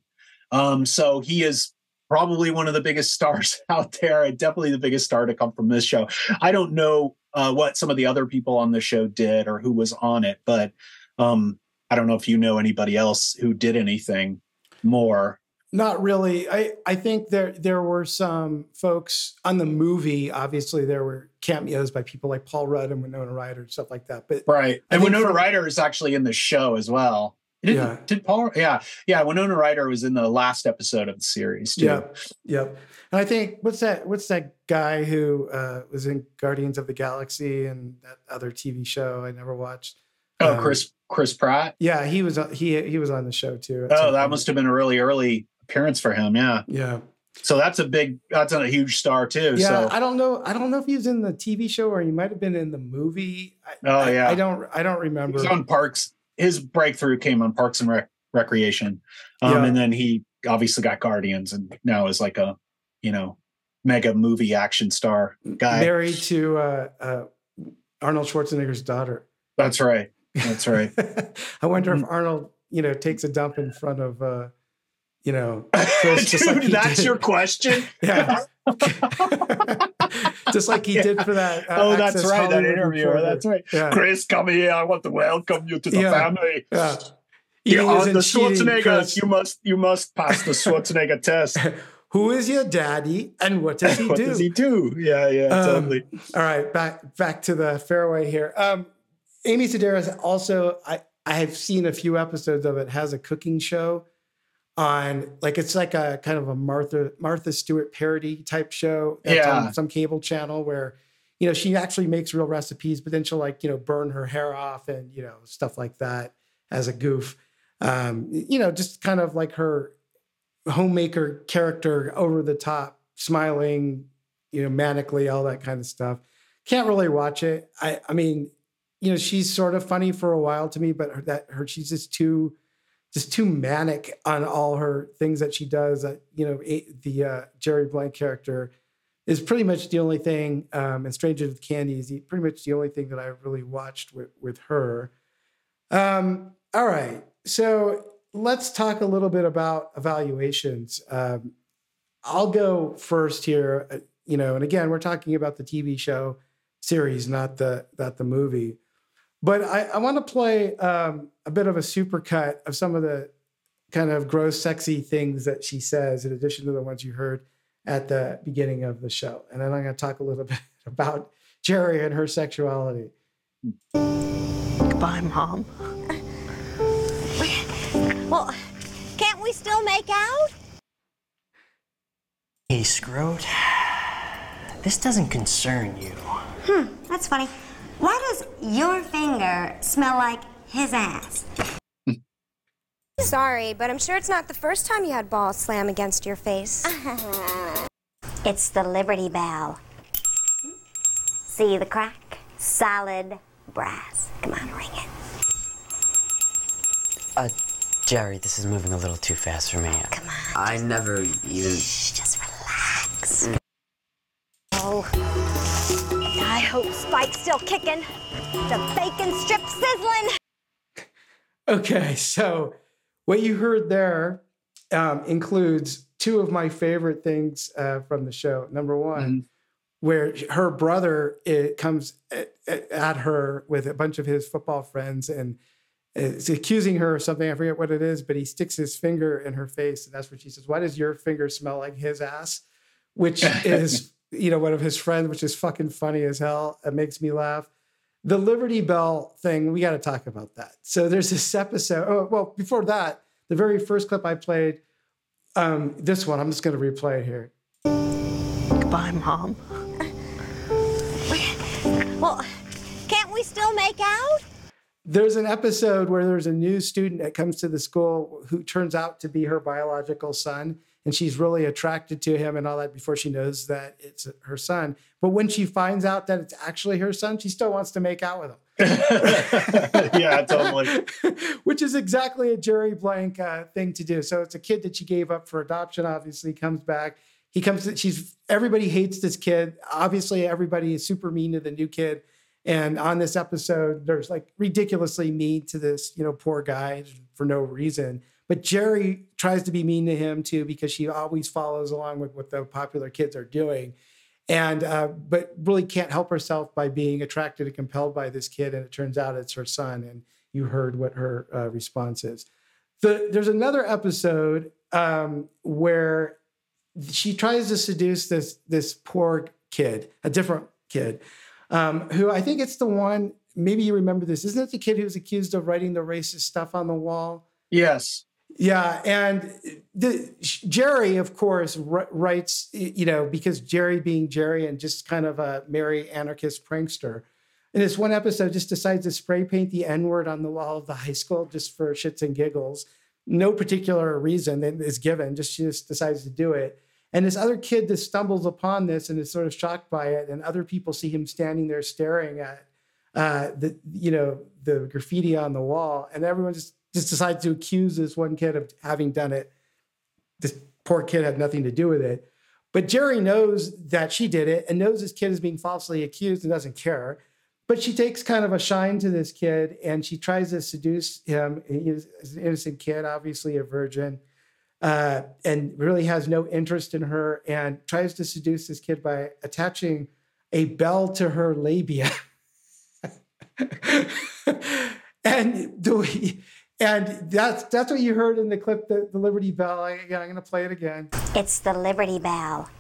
Um, so he is probably one of the biggest stars out there, and definitely the biggest star to come from this show. I don't know uh, what some of the other people on the show did or who was on it, but um, I don't know if you know anybody else who did anything more not really. I, I think there there were some folks on the movie. Obviously, there were cameos by people like Paul Rudd and Winona Ryder and stuff like that. But right, and Winona from, Ryder is actually in the show as well. Did, yeah. Did Paul? Yeah, yeah. Winona Ryder was in the last episode of the series too. Yep, yep. And I think what's that? What's that guy who uh, was in Guardians of the Galaxy and that other TV show I never watched? Oh, um, Chris Chris Pratt. Yeah, he was he he was on the show too. Oh, that must have been a really early appearance for him. Yeah. Yeah. So that's a big, that's a huge star too. Yeah, so. I don't know. I don't know if he was in the TV show or he might have been in the movie. I, oh yeah, I, I, don't. I don't remember. He's on Parks. His breakthrough came on Parks and Rec- Recreation, um, yeah. and then he obviously got Guardians, and now is like a, you know, mega movie action star guy. Married to uh, uh, Arnold Schwarzenegger's daughter. That's right. That's right. I wonder if Arnold, you know, takes a dump in front of. Uh, you know, Chris, Dude, like that's did. your question. yeah. just like he did for that. Uh, oh, that's right. Hollywood that interviewer. Reporter. That's right. Yeah. Chris, come here. I want to welcome you to the yeah. family. Yeah. Eating on the Schwarzenegger, you must you must pass the Schwarzenegger test. Who is your daddy and what does he what do? does he do? Yeah, yeah, Um, totally. All right, back back to the fairway here. Um, Amy Sedaris also, I I have seen a few episodes of it. Has a cooking show on like it's like a kind of a Martha Martha Stewart parody type show. That's Yeah. on some cable channel where you know she actually makes real recipes, but then she'll like you know burn her hair off and you know stuff like that as a goof. Um, you know, just kind of like her homemaker character over the top, smiling, you know, manically, all that kind of stuff. Can't really watch it. I, I mean, you know, she's sort of funny for a while to me, but her, that her she's just too, just too manic on all her things that she does. That you know, the uh, Jerry Blank character is pretty much the only thing, um, and Strangers with Candy is pretty much the only thing that I really watched with with her. Um, all right, so let's talk a little bit about evaluations. Um, I'll go first here. uh, You know, and again, we're talking about the TV show series, not the not the movie. But I, I want to play um, a bit of a supercut of some of the kind of gross, sexy things that she says, in addition to the ones you heard at the beginning of the show. And then I'm going to talk a little bit about Jerry and her sexuality. Goodbye, Mom. Well, can't we still make out? Hey, Scroat. This doesn't concern you. Hmm, that's funny. Why does your finger smell like his ass? Sorry, but I'm sure it's not the first time you had balls slam against your face. It's the Liberty Bell. See the crack? Solid brass. Come on, ring it. Uh, Jerry, this is moving a little too fast for me. Come on. I never even. just relax. Oh. I hope Spike's still kicking. The bacon strip sizzling. Okay, so what you heard there um, includes two of my favorite things uh, from the show. Number one, where her brother it comes at, at- at her with a bunch of his football friends and is accusing her of something. I forget what it is, but he sticks his finger in her face, and that's what she says. Why does your finger smell like his ass? Which is, you know, one of his friends, which is fucking funny as hell. It makes me laugh the Liberty Bell thing, we got to talk about that. So there's this episode. Oh, well, before that, the very first clip I played, um, this one, I'm just going to replay it here. Goodbye, Mom. Well, can't we still make out? There's an episode where there's a new student that comes to the school who turns out to be her biological son. And she's really attracted to him and all that before she knows that it's her son. But when she finds out that it's actually her son, she still wants to make out with him. yeah, totally. Which is exactly a Jerry Blank uh, thing to do. So it's a kid that she gave up for adoption. Obviously, comes back. He comes. To, she's everybody hates this kid. Obviously, everybody is super mean to the new kid. And on this episode, there's like ridiculously mean to this, you know, poor guy for no reason. But Jerry tries to be mean to him too because she always follows along with what the popular kids are doing, and uh, but really can't help herself by being attracted and compelled by this kid. And it turns out it's her son. And you heard what her uh, response is. The, there's another episode um, where she tries to seduce this this poor kid, a different kid, um, who I think it's the one. Maybe you remember this. Isn't it the kid who's accused of writing the racist stuff on the wall? Yes. Yeah, and the Jerry, of course, wr- writes. You know, because Jerry, being Jerry, and just kind of a merry anarchist prankster. In this one episode, just decides to spray paint the N word on the wall of the high school just for shits and giggles. No particular reason is given. Just she just decides to do it. And this other kid just stumbles upon this and is sort of shocked by it. And other people see him standing there staring at uh, the you know the graffiti on the wall, and everyone just just decides to accuse this one kid of having done it. This poor kid had nothing to do with it. But Jerry knows that she did it and knows this kid is being falsely accused and doesn't care. But she takes kind of a shine to this kid and she tries to seduce him. He's an innocent kid, obviously a virgin, uh, and really has no interest in her and tries to seduce this kid by attaching a bell to her labia. and the way, And that's that's what you heard in the clip, the, the Liberty Bell. I, again, I'm going to play it again. It's the Liberty Bell.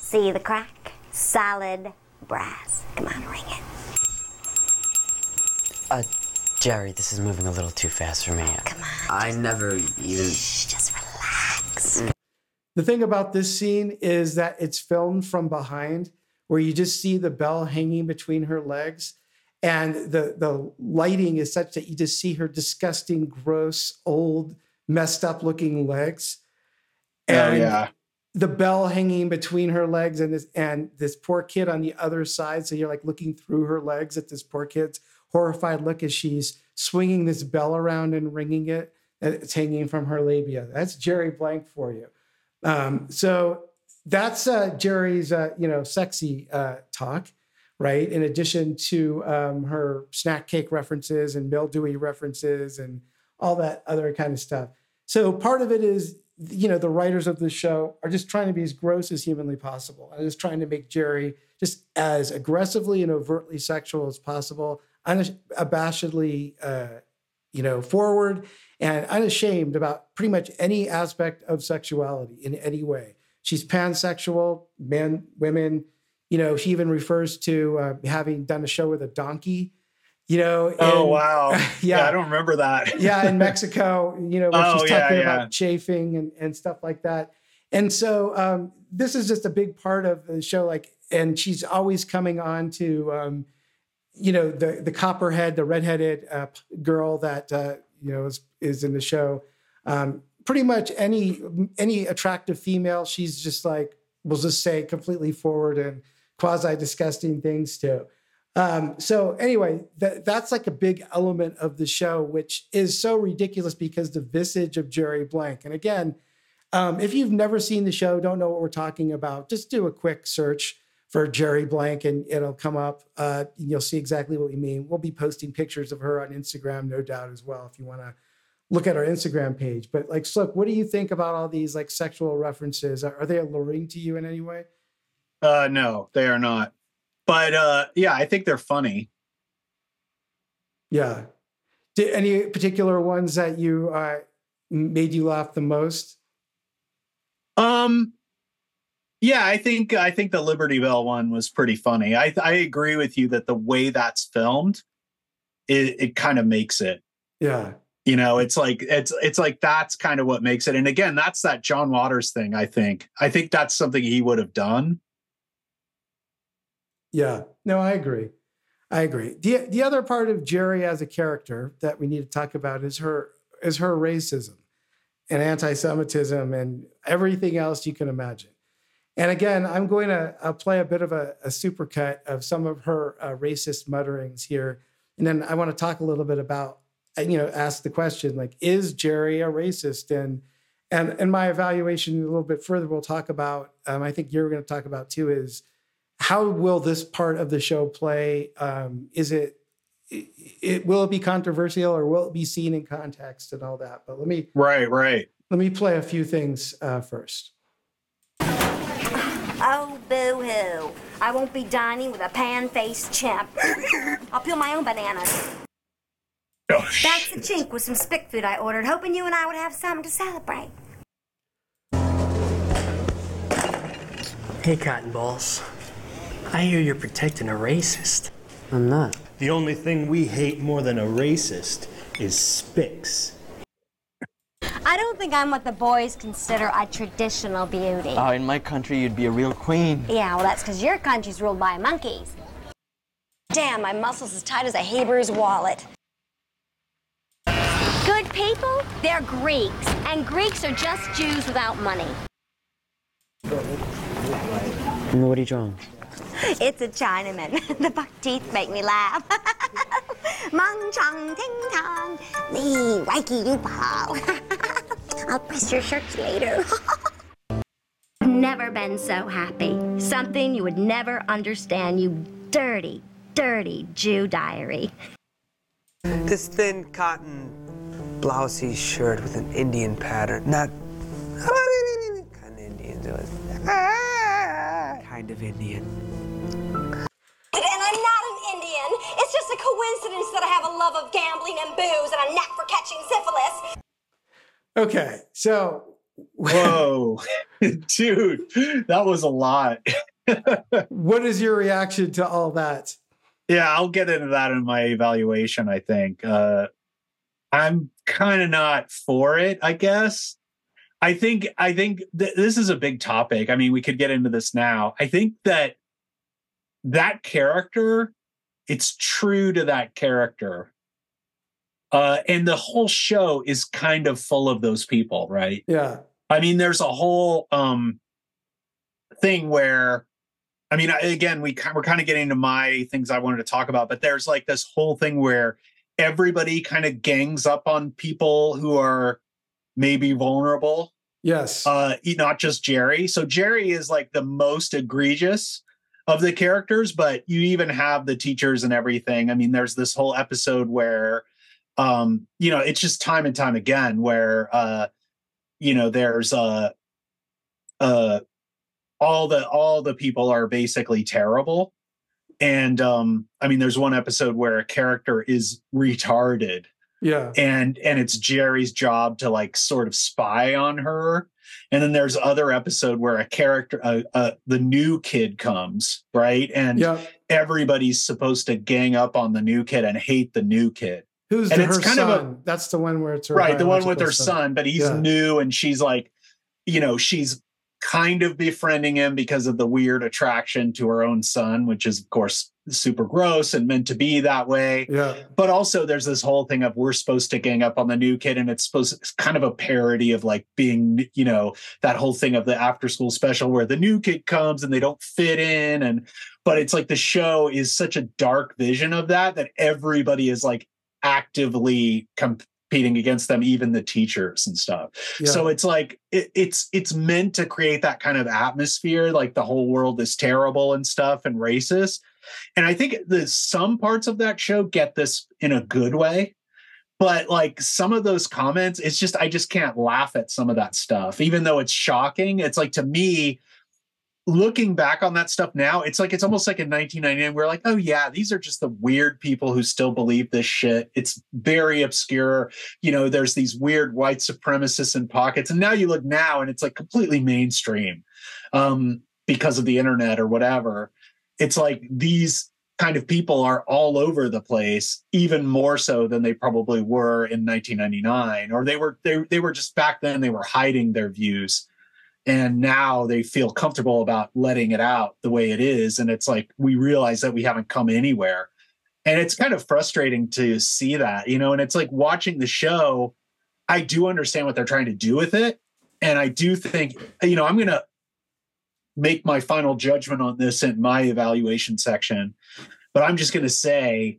See the crack? Solid brass. Come on, ring it. Uh, Jerry, this is moving a little too fast for me. Come on. I never even. Shh, just relax. The thing about this scene is that it's filmed from behind, where you just see the bell hanging between her legs. And the, the lighting is such that you just see her disgusting, gross, old, messed up looking legs. Oh, And yeah. the bell hanging between her legs and this and this poor kid on the other side. So you're like looking through her legs at this poor kid's horrified look as she's swinging this bell around and ringing it. It's hanging from her labia. That's Jerry Blank for you. Um, so that's uh, Jerry's, uh, you know, sexy uh, talk, right? In addition to um, her snack cake references and mildewy references and all that other kind of stuff. So part of it is, you know, the writers of the show are just trying to be as gross as humanly possible. and just trying to make Jerry just as aggressively and overtly sexual as possible, unabashedly, uh, you know, forward and unashamed about pretty much any aspect of sexuality in any way. She's pansexual, men, women. You know, she even refers to uh, having done a show with a donkey. You know, Oh wow. yeah, yeah, I don't remember that. yeah, in Mexico, you know, where Oh, she's talking yeah. about chafing and, and stuff like that. And so um, this is just a big part of the show. Like, and she's always coming on to, um, you know, the the copperhead, the redheaded uh, girl that uh, you know is is in the show. Um, pretty much any any attractive female, she's just like we'll just say completely forward and quasi disgusting things too. Um, so anyway, that that's like a big element of the show, which is so ridiculous because the visage of Jerry Blank. And again, um, if you've never seen the show, don't know what we're talking about, just do a quick search for Jerry Blank and it'll come up. Uh, and you'll see exactly what we mean. We'll be posting pictures of her on Instagram, no doubt, as well, if you want to look at our Instagram page. But like, Slook, what do you think about all these like sexual references? Are, are they alluring to you in any way? Uh no, they are not. But uh yeah, I think they're funny. Yeah. Did any particular ones that you uh, made you laugh the most? Um yeah, I think I think the Liberty Bell one was pretty funny. I I agree with you that the way that's filmed it it kind of makes it. Yeah. You know, it's like it's it's like that's kind of what makes it. And again, that's that John Waters thing, I think. I think that's something he would have done. Yeah. No, I agree. I agree. The the other part of Jerry as a character that we need to talk about is her is her racism and anti-Semitism and everything else you can imagine. And again, I'm going to I'll play a bit of a, a supercut of some of her uh, racist mutterings here, and then I want to talk a little bit about uh, you know ask the question like is Jerry a racist and and and my evaluation a little bit further we'll talk about um, I think you're going to talk about too is how will this part of the show play? Um, is it, it, it will it be controversial or will it be seen in context and all that? But let me Right, right. let me play a few things uh, first. Oh, boo hoo. I won't be dining with a pan faced chimp. I'll peel my own bananas. That's the chink with some spick food I ordered, hoping you and I would have something to celebrate. Hey, Cotton Balls. I hear you're protecting a racist. I'm not. The only thing we hate more than a racist is Spix. I don't think I'm what the boys consider a traditional beauty. Oh, in my country, you'd be a real queen. Yeah, well, that's because your country's ruled by monkeys. Damn, my muscles as tight as a Hebrew's wallet. Good people, they're Greeks, and Greeks are just Jews without money. What are you drawing? It's a Chinaman. the buck teeth make me laugh. Mung chong ting tong. Me, Reiki you pao. I'll press your shirts later. Never been so happy. Something you would never understand, you dirty, dirty Jew diary. This thin cotton blousey shirt with an Indian pattern. Not kind of Indian. And I'm not an Indian. It's just a coincidence that I have a love of gambling and booze and a knack for catching syphilis. Okay, so Whoa, dude, that was a lot. what is your reaction to all that? Yeah, I'll get into that in my evaluation. I think uh, I'm kind of not for it. I guess. I think I think th- this is a big topic. I mean, we could get into this now. I think that that character, it's true to that character. Uh, and the whole show is kind of full of those people, right? Yeah. I mean, there's a whole um, thing where, I mean, again, we we're kind of getting to my things I wanted to talk about, but there's like this whole thing where everybody kind of gangs up on people who are maybe vulnerable. Yes. Uh, not just Jerry. So Jerry is like the most egregious of the characters, but you even have the teachers and everything. I mean, there's this whole episode where, um, you know, it's just time and time again where, uh, you know, there's uh, uh, all the all the people are basically terrible, and um, I mean, there's one episode where a character is retarded, Yeah. and and it's Jerry's job to like sort of spy on her. And then there's other episode where a character, uh, uh, the new kid comes, right? And Yeah. everybody's supposed to gang up on the new kid and hate the new kid. Who's and the, it's kind son? of a That's the one where it's right the one with her son but he's Yeah. new and she's like you know she's kind of befriending him because of the weird attraction to her own son which is of course super gross and meant to be that way Yeah. but also there's this whole thing of we're supposed to gang up on the new kid and it's supposed it's kind of a parody of like being you know that whole thing of the after school special where the new kid comes and they don't fit in and but it's like the show is such a dark vision of that that everybody is like actively competing against them even the teachers and stuff Yeah. so it's like it, it's it's meant to create that kind of atmosphere like the whole world is terrible and stuff and racist and i think the some parts of that show get this in a good way but like some of those comments it's just i just can't laugh at some of that stuff even though it's shocking. It's like to me looking back on that stuff now it's like it's almost like in 1999 we're like oh yeah these are just the weird people who still believe this shit. It's very obscure. You know there's these weird white supremacists in pockets. And now you look now and it's like completely mainstream um because of the internet or whatever it's like these kind of people are all over the place even more so than they probably were in 1999 or they were they, they were just back then they were hiding their views. And now they feel comfortable about letting it out the way it is and it's like we realize that we haven't come anywhere. And it's kind of frustrating to see that you know and it's like watching the show i do understand what they're trying to do with it. And i do think you know i'm to make my final judgment on this in my evaluation section but i'm just going to say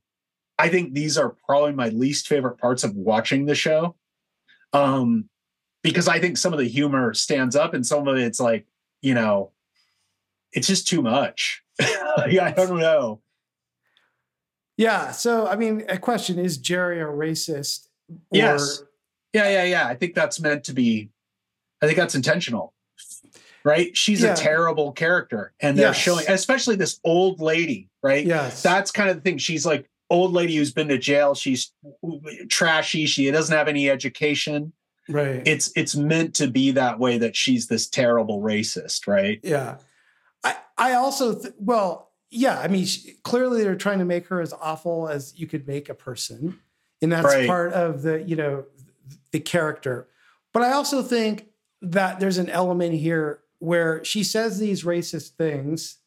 i think these are probably my least favorite parts of watching the show um because I think some of the humor stands up and some of it's like, you know, it's just too much. yeah, I don't know. Yeah. So, I mean, a question is Jerry a racist? Or, Yes. Yeah, yeah, yeah. I think that's meant to be, I think that's intentional. Right? She's Yeah. a terrible character. And they're Yes. showing, especially this old lady, right? Yes. That's kind of the thing. She's like, old lady who's been to jail. She's trashy. She doesn't have any education. Right. It's it's meant to be that way that she's this terrible racist, right? Yeah. I, I also, th- well, yeah, I mean, she, clearly they're trying to make her as awful as you could make a person. And that's Right. part of the, you know, the character. But I also think that there's an element here where she says these racist things.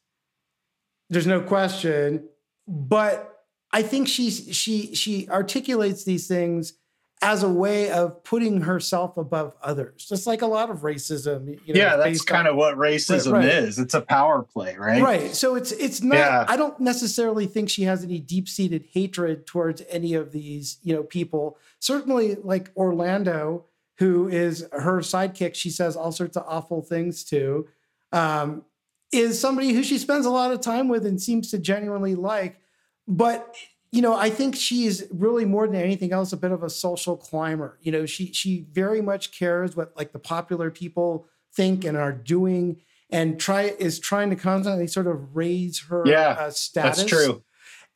There's no question, but I think she's she she articulates these things as a way of putting herself above others, just like a lot of racism. You know, yeah, that's kind on- of what racism Right, right. is. It's a power play, right? Right. So it's it's not Yeah. I don't necessarily think she has any deep-seated hatred towards any of these, you know, people. Certainly like Orlando, who is her sidekick, she says all sorts of awful things to, um, is somebody who she spends a lot of time with and seems to genuinely like. But you know, I think she is really more than anything else a bit of a social climber. You know, she she very much cares what like the popular people think and are doing, and try is trying to constantly sort of raise her Yeah, uh, status. that's true.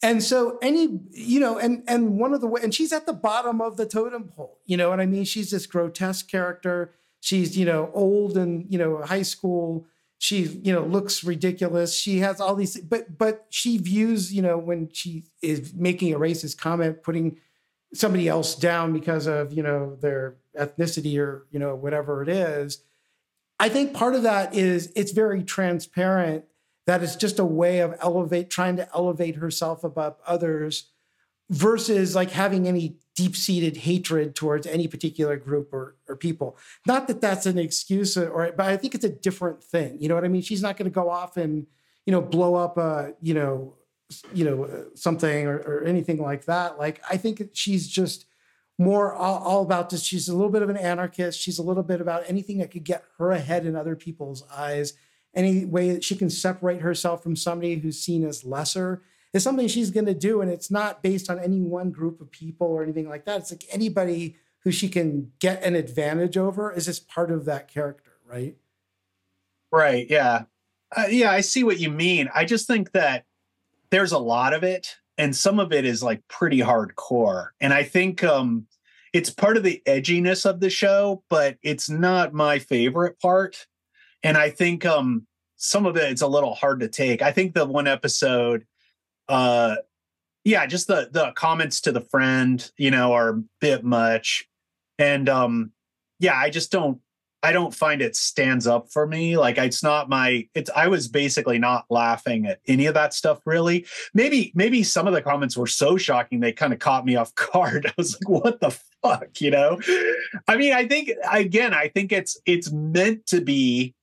And so any, you know, and and one of the way, and she's at the bottom of the totem pole. You know what I mean? She's this grotesque character. She's, you know, old and, you know, high school. She, you know, looks ridiculous. She has all these, but but she views, you know, when she is making a racist comment, putting somebody else down because of, you know, their ethnicity or, you know, whatever it is. I think part of that is it's very transparent that it's just a way of elevate, trying to elevate herself above others versus like having any deep seated hatred towards any particular group or, or people. Not that that's an excuse, or but I think it's a different thing. You know what I mean? She's not going to go off and you know blow up a you know you know uh, something or, or anything like that. Like I think she's just more all, all about this. She's a little bit of an anarchist. She's a little bit about anything that could get her ahead in other people's eyes. Any way that she can separate herself from somebody who's seen as lesser is something she's going to do. And it's not based on any one group of people or anything like that. It's like anybody who she can get an advantage over is just part of that character, right? Right. Yeah. Uh, yeah, I see what you mean. I just think that there's a lot of it, and some of it is like pretty hardcore. And I think um, it's part of the edginess of the show, but it's not my favorite part. And I think um, some of it it's a little hard to take. I think the one episode uh yeah just the the comments to the friend you know are a bit much. And um yeah i just don't i don't find it stands up for me. Like it's not my it's i was basically not laughing at any of that stuff really. Maybe maybe some of the comments were so shocking they kind of caught me off guard. I was like what the fuck you know? I mean i think again i think it's it's meant to be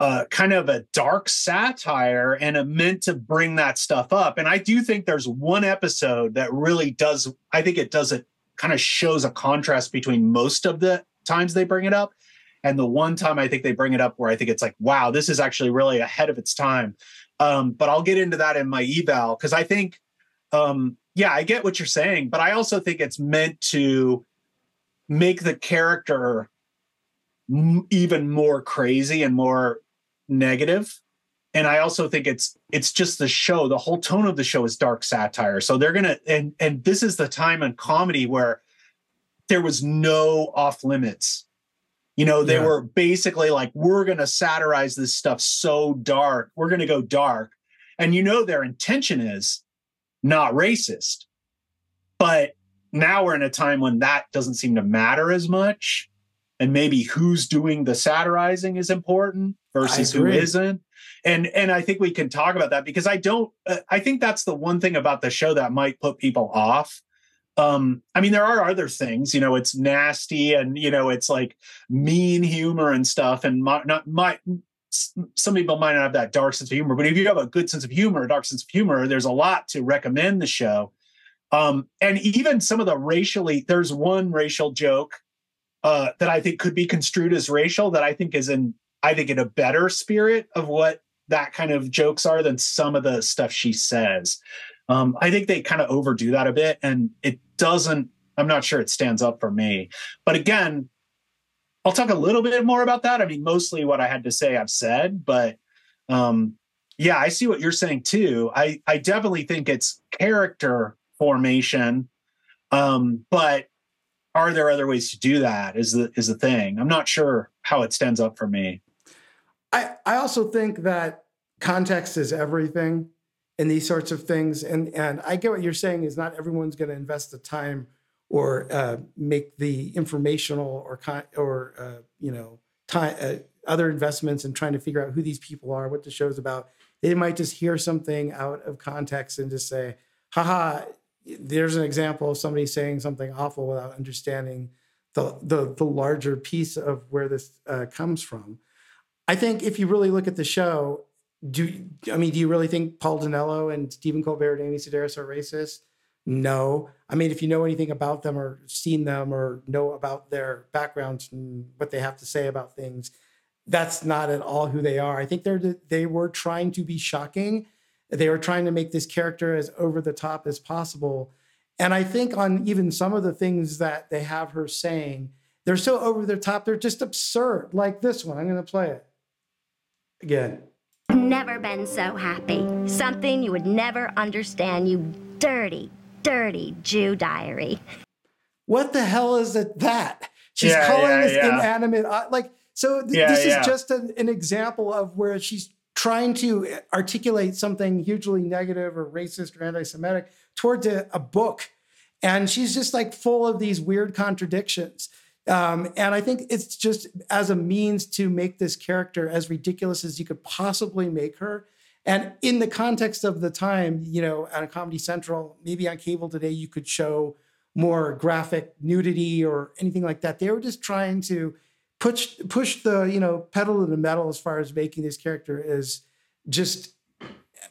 uh, kind of a dark satire and it meant to bring that stuff up. And I do think there's one episode that really does, I think it does it kind of shows a contrast between most of the times they bring it up and the one time I think they bring it up where I think it's like, wow, this is actually really ahead of its time. Um, but I'll get into that in my eval because I think, um, yeah, I get what you're saying, but I also think it's meant to make the character even more crazy and more negative. And i also think it's it's just the show the whole tone of the show is dark satire. So they're gonna and and this is the time in comedy where there was no off limits. You know they yeah. were basically like we're gonna satirize this stuff so dark. We're gonna go dark. And you know their intention is not racist. But now we're in a time when that doesn't seem to matter as much. And maybe who's doing the satirizing is important versus who isn't. And and i think we can talk about that because i don't uh, i think that's the one thing about the show that might put people off. Um i mean there are other things you know it's nasty and you know it's like mean humor and stuff and my, not my some people might not have that dark sense of humor but if you have a good sense of humor a dark sense of humor there's a lot to recommend the show. Um and even some of the racially there's one racial joke uh, that I think could be construed as racial that I think is in I think in a better spirit of what that kind of jokes are than some of the stuff she says. Um, I think they kind of overdo that a bit, and it doesn't. I'm not sure it stands up for me. But again, I'll talk a little bit more about that. I mean, mostly what I had to say I've said, but um, yeah, I see what you're saying too. I I definitely think it's character formation, um, but are there other ways to do that? Is the is the thing? I'm not sure how it stands up for me. I I also think that context is everything in these sorts of things, and and I get what you're saying is not everyone's going to invest the time or uh, make the informational or con- or uh, you know time uh, other investments in trying to figure out who these people are, what the show's about. They might just hear something out of context and just say, haha, there's an example of somebody saying something awful without understanding the the, the larger piece of where this uh, comes from. I think if you really look at the show, do I mean, do you really think Paul Dinello and Stephen Colbert and Amy Sedaris are racist? No. I mean, if you know anything about them or seen them or know about their backgrounds and what they have to say about things, that's not at all who they are. I think they're they were trying to be shocking they were trying to make this character as over the top as possible. And I think on even some of the things that they have her saying, they're so over the top, they're just absurd. Like this one, I'm going to play it again. never been so happy. Something you would never understand, you dirty, dirty Jew diary. What the hell is it that? She's Yeah, calling yeah, this yeah. inanimate, uh, like, so th- Yeah, this yeah. is just an, an example of where she's trying to articulate something hugely negative or racist or anti Semitic towards a, a book. And she's just like full of these weird contradictions. Um, and I think it's just as a means to make this character as ridiculous as you could possibly make her. And in the context of the time, you know, on Comedy Central, maybe on cable today, you could show more graphic nudity or anything like that. They were just trying to push push the you know pedal to the metal as far as making this character as just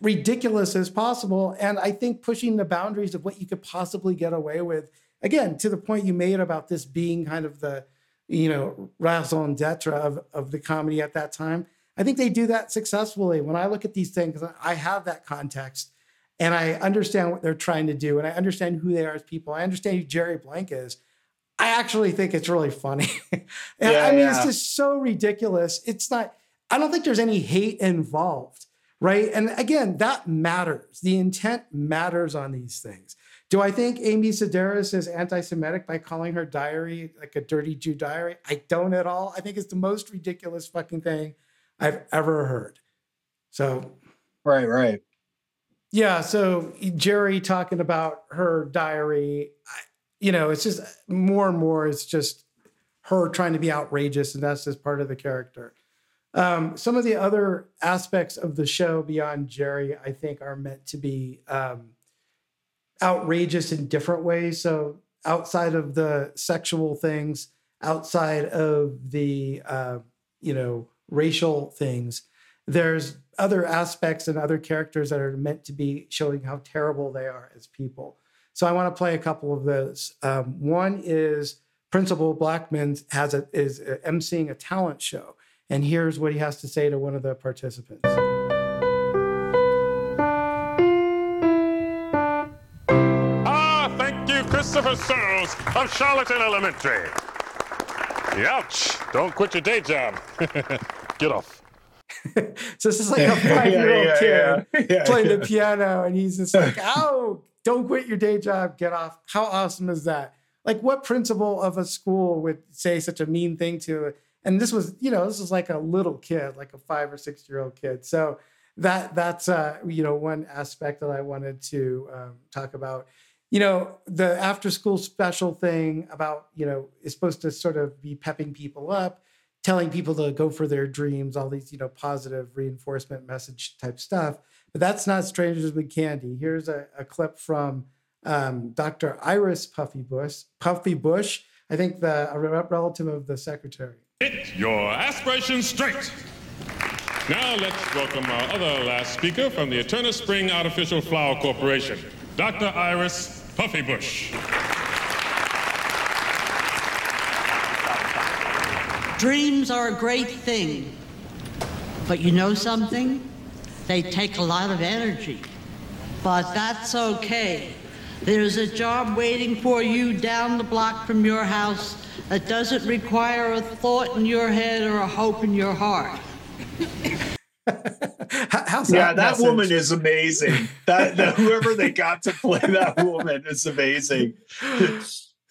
ridiculous as possible. And I think pushing the boundaries of what you could possibly get away with. Again, to the point you made about this being kind of the you know raison d'etre of, of the comedy at that time. I think they do that successfully. When I look at these things, I have that context and I understand what they're trying to do, and I understand who they are as people. I understand who Jerry Blank is. I actually think it's really funny. and Yeah, I mean, it's just so ridiculous. It's not, I don't think there's any hate involved, right? And again, that matters. The intent matters on these things. Do I think Amy Sedaris is anti Semitic by calling her diary like a dirty Jew diary? I don't at all. I think it's the most ridiculous fucking thing I've ever heard. So, right, right. yeah. So Jerry talking about her diary, I, you know, it's just more and more. It's just her trying to be outrageous, and that's just part of the character. Um, some of the other aspects of the show beyond Jerry, I think, are meant to be um, outrageous in different ways. So outside of the sexual things, outside of the uh, you know racial things, there's other aspects and other characters that are meant to be showing how terrible they are as people. So I want to play a couple of those. Um, one is Principal Blackman has a, is uh, emceeing a talent show, and here's what he has to say to one of the participants. Christopher Searles of Charlottetown Elementary. Ouch! Don't quit your day job. Get off. So this is like a five-year-old yeah, kid yeah. Yeah, playing yeah. the piano, and he's just like, "Oh, don't quit your day job, get off." How awesome is that? Like, what principal of a school would say such a mean thing to? And this was, you know, this was like a little kid, like a five or six-year-old kid. So that that's uh, you know one aspect that I wanted to um, talk about. You know, the after-school special thing about you know is supposed to sort of be pepping people up telling people to go for their dreams, all these, you know, positive reinforcement message type stuff. But that's not strangers with candy. Here's a, a clip from um, Dr. Iris Puffy Bush, Puffy Bush, I think the a relative of the secretary. Get your aspirations straight. Now let's welcome our other last speaker from the Eternal Spring Artificial Flower Corporation, Dr. Iris Puffy Bush. Dreams are a great thing. But you know something? They take a lot of energy. But that's okay. There's a job waiting for you down the block from your house that doesn't require a thought in your head or a hope in your heart. How's yeah, that that message? woman is amazing. That, that whoever they got to play that woman is amazing.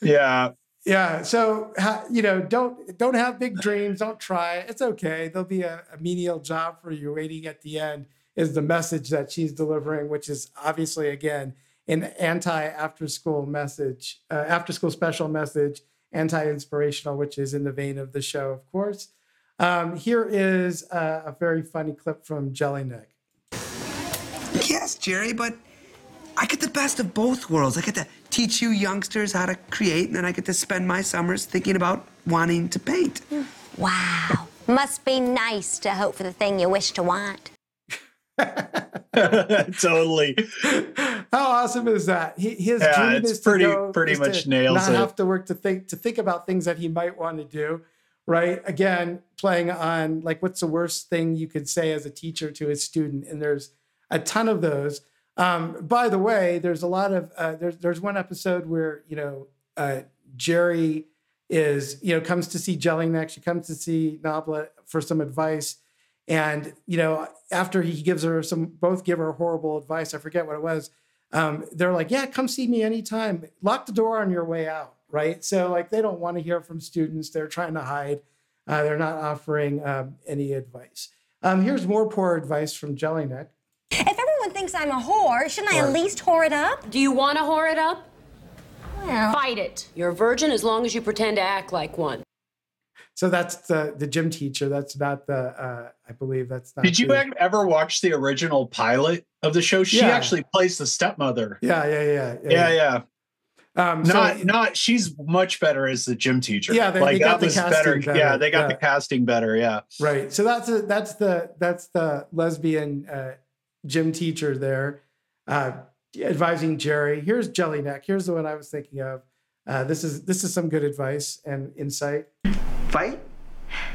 yeah. Yeah. So you know, don't don't have big dreams. Don't try. It's okay. There'll be a, a menial job for you waiting at the end. Is the message that she's delivering, which is obviously again an anti after school message, uh, after school special message, anti inspirational, which is in the vein of the show, of course. Um, here is a, a very funny clip from Jellineck. Yes, Jerry, but I get the best of both worlds. I get to teach you youngsters how to create, and then I get to spend my summers thinking about wanting to paint. Wow. Must be nice to hope for the thing you wish to want. totally. How awesome is that? He, his Yeah, dream it's is to pretty- go- pretty is much to nails not it. have to work to think to think about things that he might want to do. Right? Again, playing on like what's the worst thing you could say as a teacher to a student, and there's a ton of those. Um, by the way, there's a lot of uh, there's there's one episode where you know uh, Jerry is you know comes to see Jellineck. She comes to see Noblet for some advice, And you know, after he gives her some, both give her horrible advice. I forget what it was. Um, they're like, "Yeah, come see me anytime. Lock the door on your way out." Right. So like, they don't want to hear from students. They're trying to hide. Uh, they're not offering um, any advice. Um, here's more poor advice from Jellineck. If everyone thinks I'm a whore, shouldn't I at least whore it up? Do you want to whore it up? Well, Fight it. You're a virgin as long as you pretend to act like one. So that's the the gym teacher. That's not the. Uh, I believe that's not. Did you the- ever watch the original pilot of the show? She Yeah. actually plays the stepmother. Yeah, yeah, yeah, Yeah, yeah. Um, so- not not she's much better as the gym teacher. Yeah, they- like they got that the was casting better. better, Yeah, they got yeah. the casting better. Yeah. Right. So that's a, that's the that's the lesbian uh, gym teacher there, uh, advising Jerry. Here's Jellineck. Here's the one I was thinking of. Uh, this is this is some good advice and insight. Fight?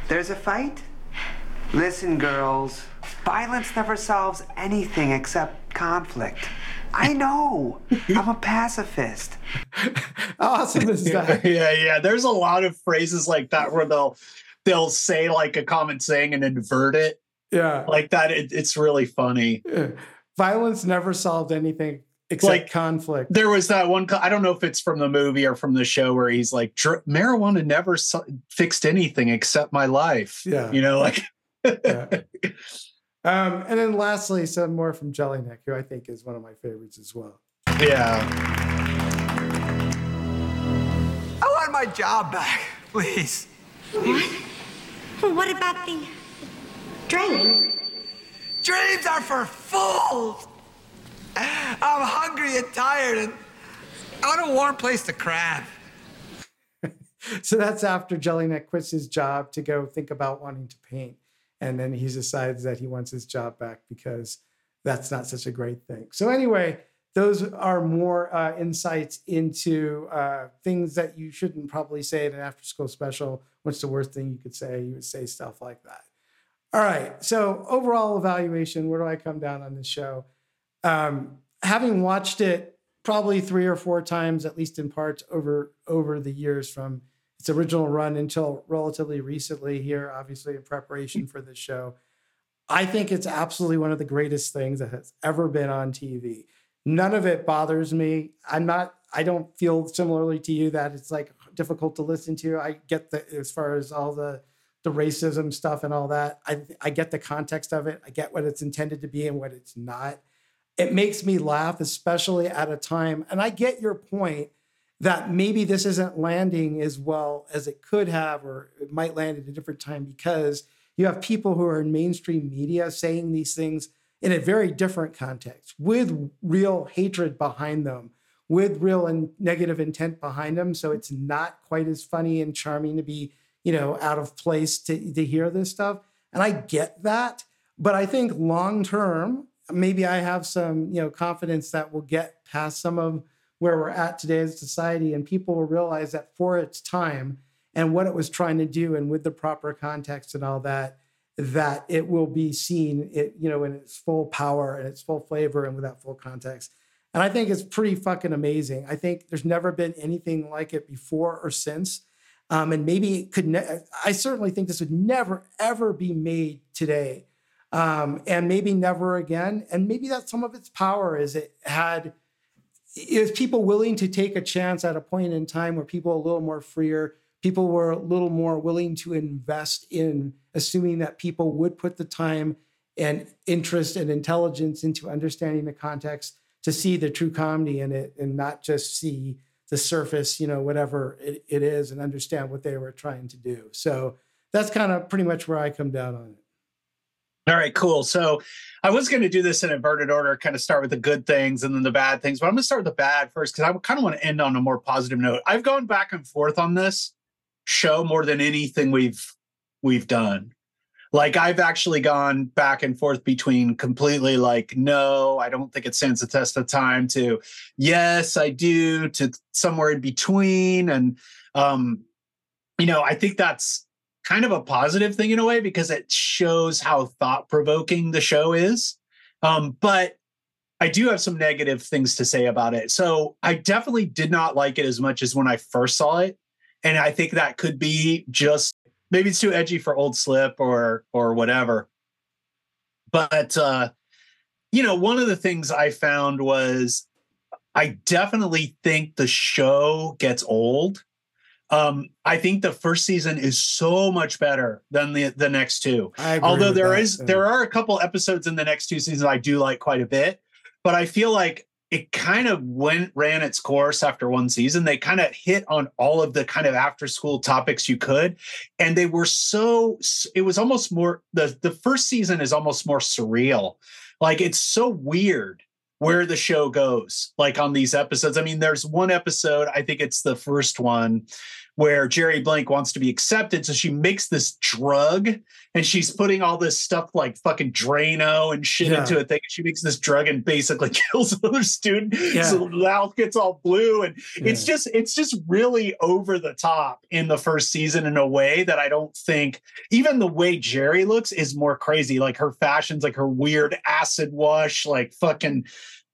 There's a fight? Listen, girls. Violence never solves anything except conflict. I know. I'm a pacifist. Awesome is that? yeah, yeah. There's a lot of phrases like that where they'll they'll say like a common saying and invert it. Yeah. Like that. It, it's really funny. Violence never solved anything except Like, conflict. There was that one. I don't know if it's from the movie or from the show where he's like, "Dr- marijuana never so- fixed anything except my life. Yeah. You know, like Um, and then lastly, some more from Jellineck, who I think is one of my favorites as well. Yeah. I want my job back, please. What? What about the drain? Dreams are for fools. I'm hungry and tired, and I want a warm place to crab. So that's after Jellineck quits his job to go think about wanting to paint. And then he decides that he wants his job back because that's not such a great thing. So, anyway, those are more uh, insights into uh, things that you shouldn't probably say in an after school special. What's the worst thing you could say? You would say stuff like that. All right. So, overall evaluation where do I come down on this show? Um, having watched it probably three or four times, at least in parts, over over the years from its original run until relatively recently here, obviously in preparation for this show. I think it's absolutely one of the greatest things that has ever been on TV. None of it bothers me. I'm not, I don't feel similarly to you that it's like difficult to listen to. I get the, as far as all the, the racism stuff and all that. I, I get the context of it. I get what it's intended to be and what it's not. It makes me laugh, especially at a time. And I get your point that maybe this isn't landing as well as it could have, or it might land at a different time because you have people who are in mainstream media saying these things in a very different context with real hatred behind them, with real and negative intent behind them. So it's not quite as funny and charming to be, you know, out of place to, to hear this stuff. And I get that. But I think long term, maybe I have some, you know, confidence that we'll get past some of where we're at today as society and people will realize that for its time and what it was trying to do and with the proper context and all that that it will be seen it you know in its full power and its full flavor and with that full context. And i think it's pretty fucking amazing. I think there's never been anything like it before or since. Um, and maybe it could ne- i certainly think this would never ever be made today. Um, and maybe never again. And maybe that's some of its power is it had is people willing to take a chance at a point in time where people are a little more freer people were a little more willing to invest in assuming that people would put the time and interest and intelligence into understanding the context to see the true comedy in it and not just see the surface you know whatever it, it is and understand what they were trying to do. So that's kind of pretty much where i come down on it All right, cool. So I was going to do this in inverted order, kind of start with the good things and then the bad things, but I'm going to start with the bad first because I kind of want to end on a more positive note. I've gone back and forth on this show more than anything we've we've done. Like I've actually gone back and forth between completely like no, I don't think it stands the test of time to yes, I do to somewhere in between and um you know, I think that's kind of a positive thing in a way because it shows how thought provoking the show is. Um, but I do have some negative things to say about it. So I definitely did not like it as much as when I first saw it. And I think that could be just maybe it's too edgy for old slip or or whatever. but uh, you know, one of the things I found was I definitely think the show gets old. Um, I think the first season is so much better than the the next two. Although there that, is there are a couple episodes in the next two seasons I do like quite a bit, but I feel like it kind of went ran its course after one season. They kind of hit on all of the kind of after school topics you could, and they were so. It was almost more the the first season is almost more surreal. Like it's so weird where the show goes like on these episodes. I mean, there's one episode, I think it's the first one, where Jerry Blank wants to be accepted. So she makes this drug and she's putting all this stuff like fucking Drano and shit Yeah. into a thing. She makes this drug and basically kills another student. Yeah. So the mouth gets all blue. And it's just, it's just really over the top in the first season in a way that I don't think even the way Jerry looks is more crazy. Like her fashions, like her weird acid wash, like fucking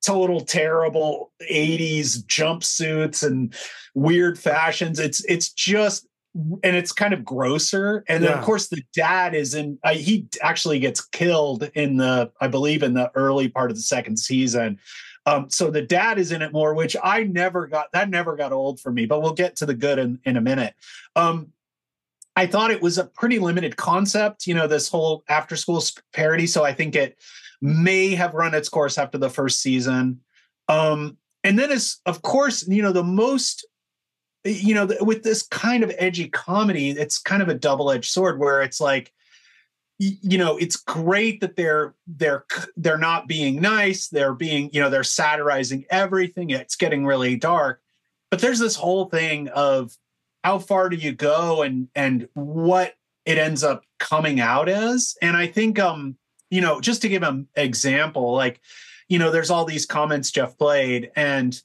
total terrible 80s jumpsuits and weird fashions. It's it's just and it's kind of grosser. And then Yeah. of course the dad is in uh, he actually gets killed in the I believe in the early part of the second season. Um, so the dad is in it more, which I never got that never got old for me, but we'll get to the good in, in a minute. Um, I thought it was a pretty limited concept, you know, this whole after school parody. So I think it may have run its course after the first season. Um, and then it's, of course, you know, the most, you know, with this kind of edgy comedy, it's kind of a double edged sword where it's like, you know, it's great that they're they're they're not being nice. They're being, you know, they're satirizing everything. It's getting really dark, but there's this whole thing of how far do you go and and what it ends up coming out as and i think um you know just to give an example like you know there's all these comments jeff played and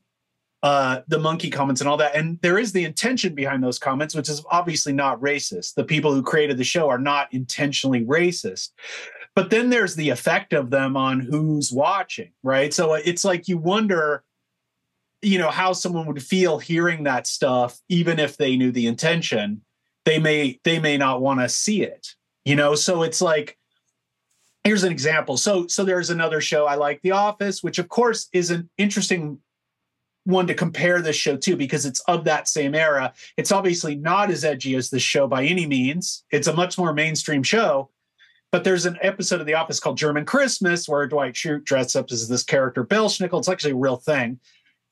uh the monkey comments and all that and there is the intention behind those comments which is obviously not racist. The people who created the show are not intentionally racist. But then there's the effect of them on who's watching right? So it's like you wonder you know how someone would feel hearing that stuff even if they knew the intention. They may they may not want to see it you know? So it's like here's an example so so there's another show i like the office which of course is an interesting one to compare this show to because it's of that same era it's obviously not as edgy as this show by any means it's a much more mainstream show but there's an episode of The Office called German Christmas where Dwight Schrute dressed up as this character, Belsnickel. It's actually a real thing.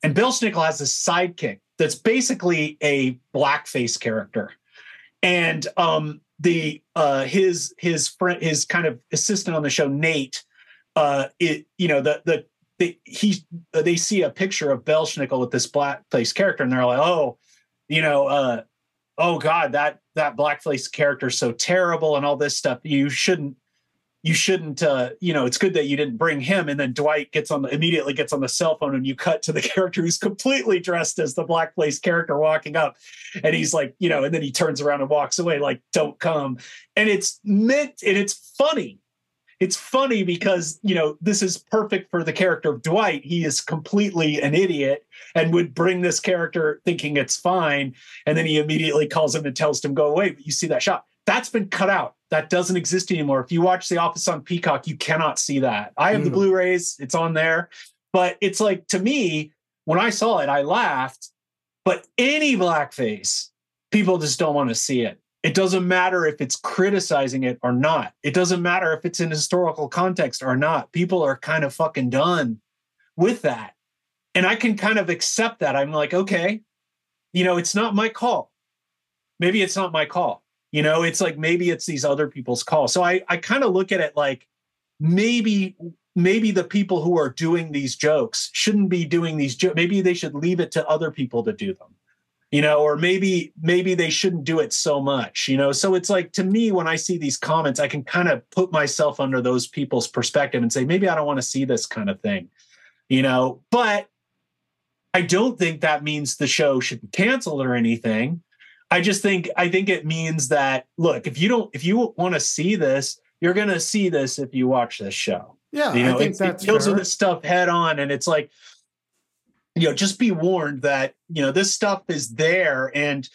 And Belsnickel has this sidekick that's basically a blackface character. And um, the uh, his his friend his kind of assistant on the show, Nate, uh, it you know the the they, he they see a picture of Belsnickel with this blackface character, and they're like, oh, you know, uh, oh God, that that blackface character is so terrible and all this stuff. You shouldn't you shouldn't uh you know it's good that you didn't bring him and then dwight gets on the immediately gets on the cell phone and you cut to the character who's completely dressed as the blackface character walking up. And he's like you know and then he turns around and walks away like don't come. And it's meant and it's funny. It's funny because you know this is perfect for the character of dwight. He is completely an idiot and would bring this character thinking it's fine. And then he immediately calls him and tells him go away but you see that shot. That's been cut out that doesn't exist anymore. If you watch the office on peacock you cannot see that. I have the Mm. blu-rays. It's on there. But it's like to me when i saw it i laughed. But any blackface people just don't want to see it. It doesn't matter if it's criticizing it or not. It doesn't matter if it's in historical context or not. People are kind of fucking done with that. And i can kind of accept that. I'm like okay you know it's not my call. Maybe it's not my call you know it's like maybe it's these other people's call so i i kind of look at it like maybe maybe the people who are doing these jokes shouldn't be doing these jokes maybe they should leave it to other people to do them. You know or maybe maybe they shouldn't do it so much you know? So it's like to me when i see these comments i can kind of put myself under those people's perspective and say maybe i don't want to see this kind of thing you know? But i don't think that means the show should be canceled or anything i just think i think it means that look if you don't if you want to see this you're going to see this if you watch this show. Yeah, you I think it, that's it deals with this stuff head on and it's like you know just be warned that you know this stuff is there and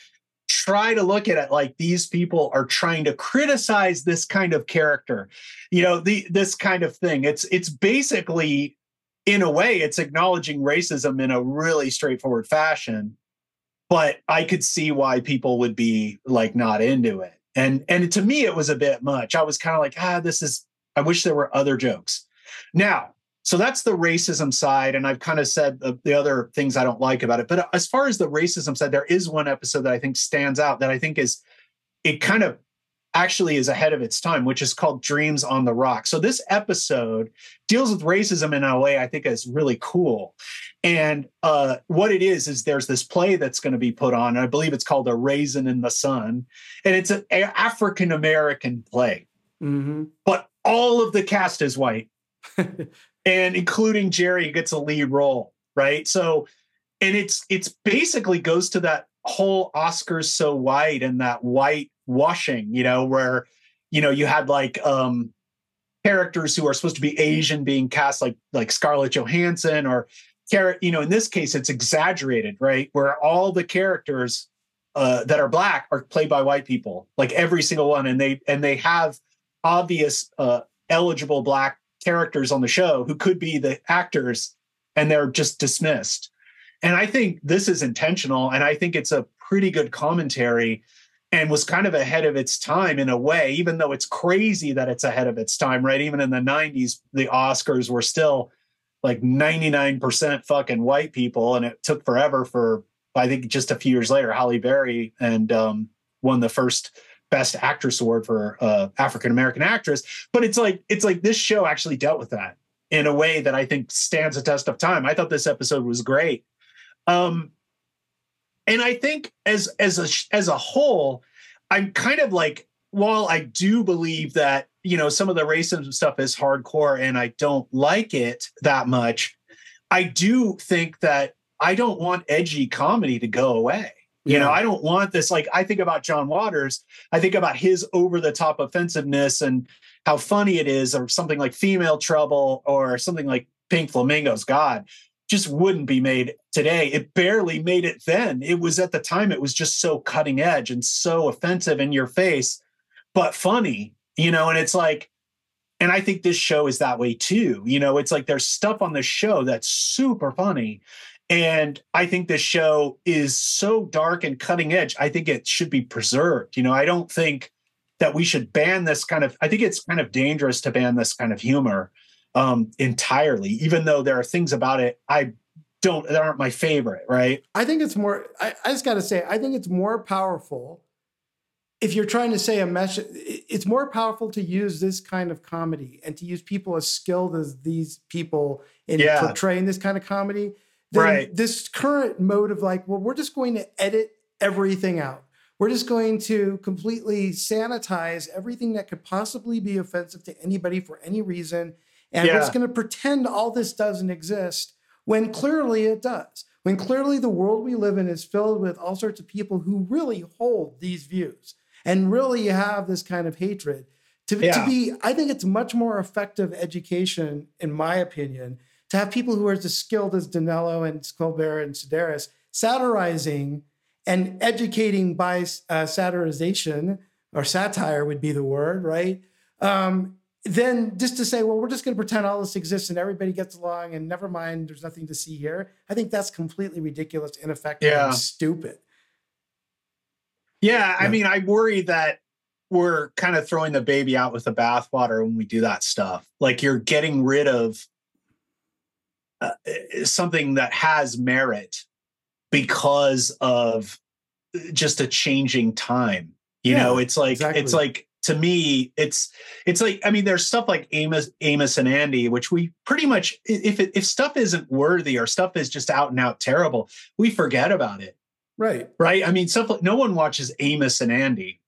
try to look at it like these people are trying to criticize this kind of character. You know the this kind of thing. It's it's basically in a way it's acknowledging racism in a really straightforward fashion but i could see why people would be like not into it. And and to me it was a bit much. I was kind of like ah this is i wish there were other jokes. Now so that's the racism side and i've kind of said the, the other things i don't like about it. But as far as the racism side there is one episode that i think stands out that i think is it kind of actually is ahead of its time, which is called Dreams on the Rock. So this episode deals with racism in a way I think is really cool. And uh, what it is is there's this play that's going to be put on. I believe it's called A Raisin in the Sun, and it's an African American play. Mm-hmm. But all of the cast is white, and including Jerry gets a lead role, right? So, and it's it's basically goes to that whole Oscars so white and that white washing, you know, where you know you had like um characters who are supposed to be Asian being cast like like Scarlett Johansson or you know in this case it's exaggerated right? Where all the characters uh, that are black are played by white people like every single one and they and they have obvious uh, eligible black characters on the show who could be the actors and they're just dismissed. And i think this is intentional and i think it's a pretty good commentary and was kind of ahead of its time in a way, even though it's crazy that it's ahead of its time, right? Even in the 90s, the Oscars were still like 99% fucking white people. And it took forever for, I think just a few years later, Halle Berry and um, won the first best actress award for uh, African American actress. But it's like, it's like this show actually dealt with that in a way that I think stands a test of time. I thought this episode was great. Um, and I think as as a as a whole, I'm kind of like while I do believe that you know some of the racism stuff is hardcore and I don't like it that much, I do think that I don't want edgy comedy to go away. You know, I don't want this. Like, I think about John Waters. I think about his over the top offensiveness and how funny it is, or something like Female Trouble, or something like Pink Flamingos. God, just wouldn't be made today. It barely made it then. It was at the time, it was just so cutting edge and so offensive in your face, but funny, you know, and it's like, and I think this show is that way too. You know, it's like there's stuff on the show that's super funny. And I think this show is so dark and cutting edge. I think it should be preserved. You know, I don't think that we should ban this kind of, I think it's kind of dangerous to ban this kind of humor um, entirely, even though there are things about it I don't that aren't my favorite, right? I think it's more. I, I just got to say, I think it's more powerful if you're trying to say a message. It's more powerful to use this kind of comedy and to use people as skilled as these people in Yeah. portraying this kind of comedy than Right. this current mode of like, well, we're just going to edit everything out. We're just going to completely sanitize everything that could possibly be offensive to anybody for any reason. And we're just going to pretend all this doesn't exist when clearly it does. When clearly the world we live in is filled with all sorts of people who really hold these views and really have this kind of hatred. To, to be, I think it's much more effective education, in my opinion, to have people who are as skilled as Dinello and Colbert and Sedaris satirizing and educating by uh, satirization or satire would be the word, right? Um, then just to say, well, we're just going to pretend all this exists and everybody gets along and never mind, there's nothing to see here. I think that's completely ridiculous, ineffective, Yeah. and stupid. Yeah, I mean, I worry that we're kind of throwing the baby out with the bathwater when we do that stuff. Like you're getting rid of uh, something that has merit because of just a changing time. You Yeah, know, it's like exactly. it's like to me, it's it's like I mean, there's stuff like Amos, Amos and Andy, which we pretty much if it, if stuff isn't worthy or stuff is just out and out terrible, we forget about it Right. right? I mean, stuff like no one watches Amos and Andy.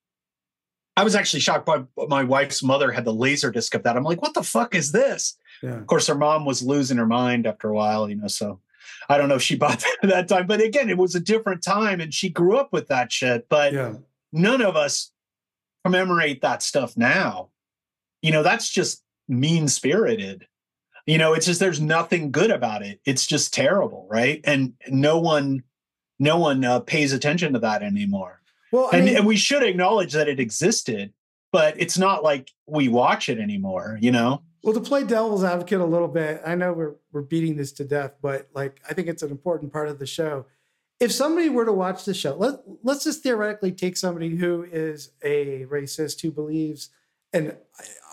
I was actually shocked by my wife's mother had the laser disc of that. I'm like, what the fuck is this? Yeah. Of course, her mom was losing her mind after a while, you know. So I don't know if she bought that at that time, but again, it was a different time, and she grew up with that shit. But Yeah. none of us commemorate that stuff now. You know, that's just mean spirited. You know, it's just there's nothing good about it. It's just terrible, right? And no one, no one uh, pays attention to that anymore. Well, I and, mean- and we should acknowledge that it existed, but it's not like we watch it anymore, you know? Well, to play devil's advocate a little bit, I know we're we're beating this to death, but like I think it's an important part of the show. If somebody were to watch the show, let let's just theoretically take somebody who is a racist who believes and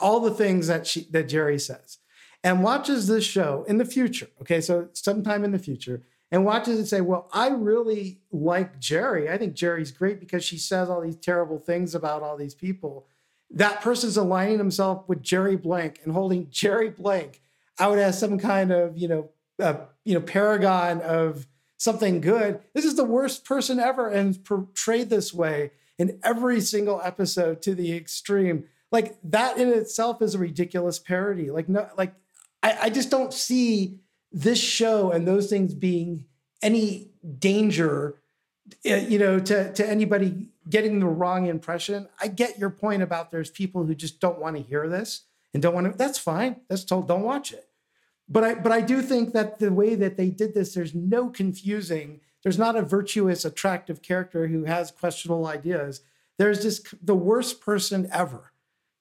all the things that she that Jerry says, and watches this show in the future. Okay, so sometime in the future, and watches it say, "Well, I really like Jerry. I think Jerry's great because she says all these terrible things about all these people." that person's aligning himself with Jerry Blank and holding Jerry Blank out as some kind of you know uh, you know paragon of something good. This is the worst person ever, and portrayed this way in every single episode to the extreme. Like that in itself is a ridiculous parody. Like no, like I, I just don't see this show and those things being any danger uh, you know, to to anybody getting the wrong impression. I get your point about there's people who just don't want to hear this and don't want to. That's fine. That's told. Don't watch it. But I but I do think that the way that they did this, there's no confusing. There's not a virtuous, attractive character who has questionable ideas. There's just the worst person ever,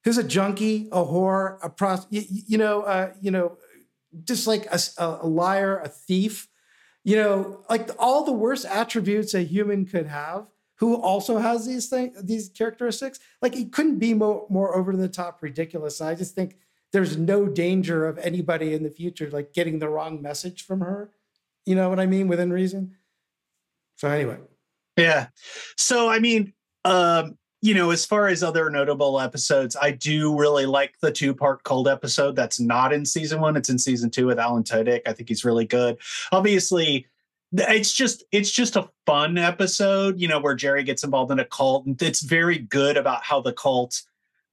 who's a junkie, a whore, a pros, you, you know, uh, you know, just like a, a liar, a thief you know, like all the worst attributes a human could have, who also has these things, these characteristics. Like he couldn't be more, more over the top ridiculous. And I just think there's no danger of anybody in the future like getting the wrong message from her. You know what I mean? Within reason. So anyway. Yeah. So I mean, um, you know, as far as other notable episodes, I do really like the two-part cold episode that's not in season one. It's in season two with Alan Tudyk. I think he's really good. Obviously, it's just it's just a fun episode, you know, where Jerry gets involved in a cult, and it's very good about how the cult.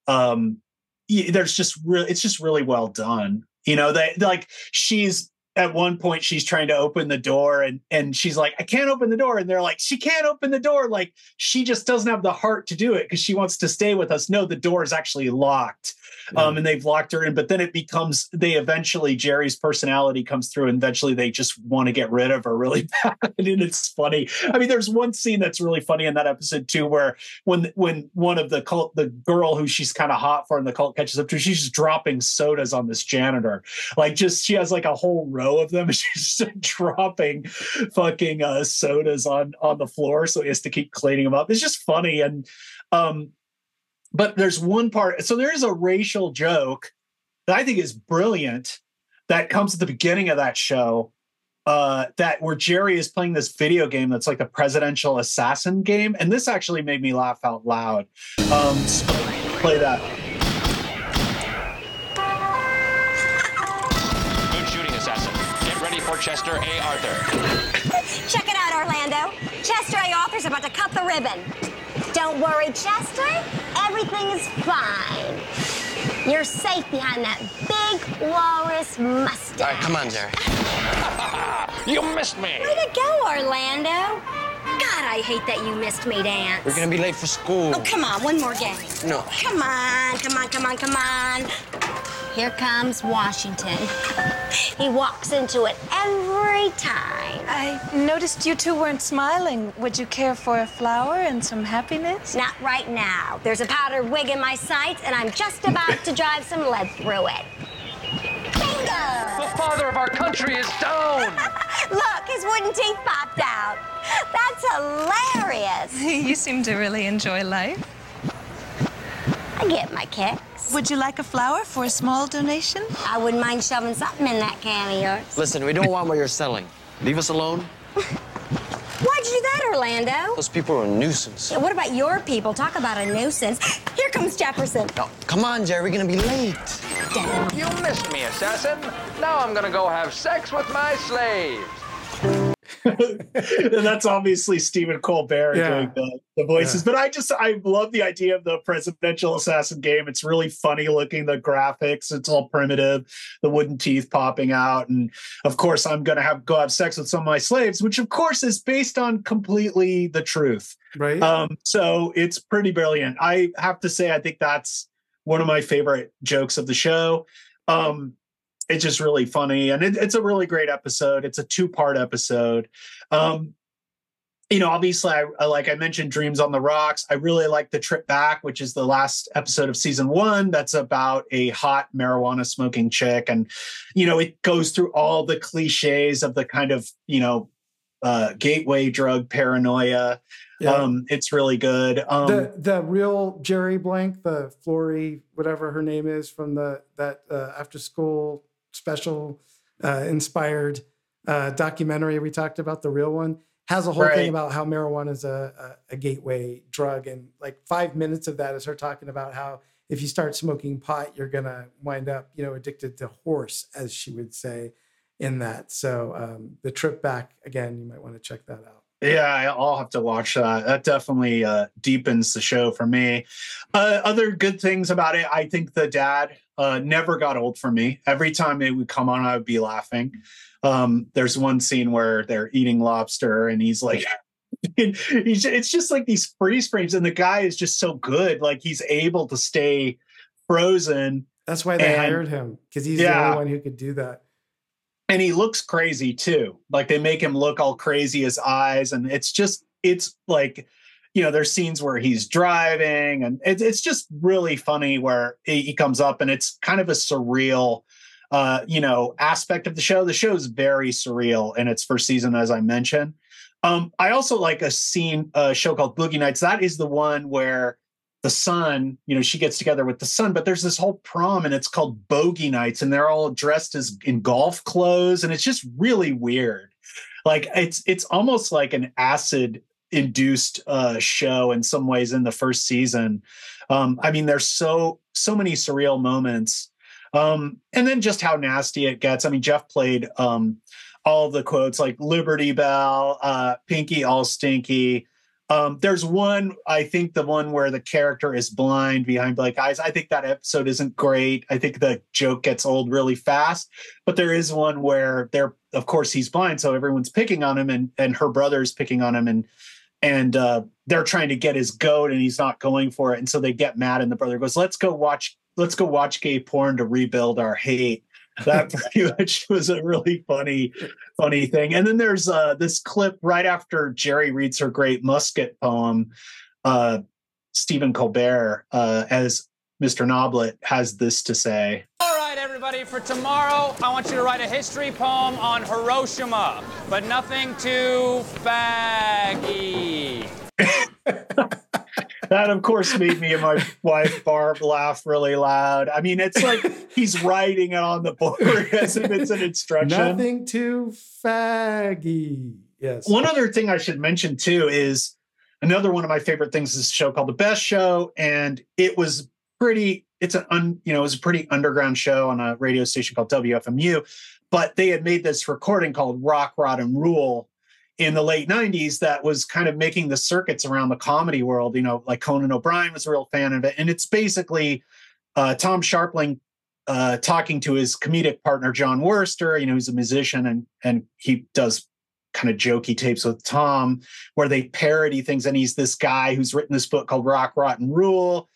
Um, there's just really, it's just really well done. You know, they like she's at one point she's trying to open the door and and she's like i can't open the door and they're like she can't open the door like she just doesn't have the heart to do it because she wants to stay with us no the door is actually locked um, and they've locked her in but then it becomes they eventually jerry's personality comes through and eventually they just want to get rid of her really bad and it's funny i mean there's one scene that's really funny in that episode too where when when one of the cult the girl who she's kind of hot for in the cult catches up to she's just dropping sodas on this janitor like just she has like a whole row of them. She's just dropping fucking uh, sodas on on the floor, so he has to keep cleaning them up. It's just funny, and um, but there's one part. So there is a racial joke that I think is brilliant that comes at the beginning of that show. Uh, that where Jerry is playing this video game that's like a presidential assassin game, and this actually made me laugh out loud. Um, so play that. Good shooting, assassin. Get ready for Chester A. Arthur. Check it out, Orlando. Chester A. Arthur's about to cut the ribbon. Don't worry, Chester. Everything is fine. You're safe behind that big walrus mustache. All right, come on, Jerry. you missed me. Way to go, Orlando. God, I hate that you missed me, Dance. We're gonna be late for school. Oh, come on, one more game. No. Come on, come on, come on, come on. Here comes Washington. He walks into it every time. I noticed you two weren't smiling. Would you care for a flower and some happiness? Not right now. There's a powdered wig in my sights, and I'm just about to drive some lead through it. Bingo! The father of our country is down. Look, his wooden teeth popped out. That's hilarious. you seem to really enjoy life. I get my kicks. Would you like a flower for a small donation? I wouldn't mind shoving something in that can of yours. Listen, we don't want what you're selling. Leave us alone. Why'd you do that, Orlando? Those people are a nuisance. Yeah, what about your people? Talk about a nuisance. Here comes Jefferson. No, come on, Jerry. We're gonna be late. You missed me, assassin. Now I'm gonna go have sex with my slaves. That's obviously Stephen Colbert Yeah. doing the, the voices. But I just I love the idea of the presidential assassin game. It's really funny looking, the graphics, it's all primitive, the wooden teeth popping out. And of course, I'm gonna have go have sex with some of my slaves, which of course is based on completely the truth. Right. Um, so it's pretty brilliant. I have to say, I think that's one of my favorite jokes of the show. Um, it's just really funny and it, it's a really great episode it's a two part episode um you know, obviously, I, I, like I mentioned, Dreams on the Rocks. I really like the Trip Back, which is the last episode of season one. That's about a hot marijuana smoking chick, and you know, it goes through all the cliches of the kind of you know uh, gateway drug paranoia. Yeah. Um, it's really good. Um, the the real Jerry Blank, the Florrie, whatever her name is, from the that uh, after school special uh, inspired uh, documentary we talked about, the real one has a whole right. thing about how marijuana is a, a, a, gateway drug. And like five minutes of that is her talking about how if you start smoking pot, you're going to wind up, you know, addicted to horse, as she would say in that. So um, the trip back, again, you might want to check that out. Yeah, I'll have to watch that. That definitely uh, deepens the show for me. Uh, other good things about it, I think the dad uh, never got old for me. Every time it would come on, I would be laughing. Um, there's one scene where they're eating lobster and he's like, he's, it's just like these freeze frames, and the guy is just so good. Like he's able to stay frozen. That's why they and, hired him because he's yeah. the only one who could do that. And he looks crazy too. Like they make him look all crazy, his eyes, and it's just, it's like, you know, there's scenes where he's driving, and it, it's just really funny where he, he comes up, and it's kind of a surreal uh, you know, aspect of the show. The show is very surreal in its first season, as I mentioned. Um, I also like a scene, a show called Boogie Nights. That is the one where the son, you know, she gets together with the son, but there's this whole prom and it's called Bogey Nights, and they're all dressed as in golf clothes, and it's just really weird. Like it's it's almost like an acid induced uh, show in some ways in the first season. Um, I mean, there's so so many surreal moments um, and then just how nasty it gets. I mean, Jeff played um, all the quotes like Liberty Bell, uh, Pinky all stinky. Um, there's one, I think the one where the character is blind behind black eyes. I think that episode isn't great. I think the joke gets old really fast. But there is one where they're, of course, he's blind, so everyone's picking on him, and and her brother's picking on him, and and uh, they're trying to get his goat, and he's not going for it, and so they get mad, and the brother goes, "Let's go watch let's go watch gay porn to rebuild our hate. That pretty much was a really funny, funny thing. And then there's uh, this clip right after Jerry reads her great Musket poem. Uh, Stephen Colbert, uh, as Mr. Noblet, has this to say. All right, everybody, for tomorrow, I want you to write a history poem on Hiroshima, but nothing too faggy. that of course made me and my wife Barb laugh really loud. I mean, it's like he's writing it on the board as if it's an instruction. Nothing too faggy. Yes. One other thing I should mention too is another one of my favorite things is a show called The Best Show, and it was pretty. It's an un, you know, it was a pretty underground show on a radio station called WFMU, but they had made this recording called Rock, Rot, and Rule in the late 90s that was kind of making the circuits around the comedy world. You know, like Conan O'Brien was a real fan of it. And it's basically uh, Tom Scharpling uh, talking to his comedic partner, Jon Wurster. you know, he's a musician and, and he does kind of jokey tapes with Tom where they parody things. And he's this guy who's written this book called Rock, Rotten Rule.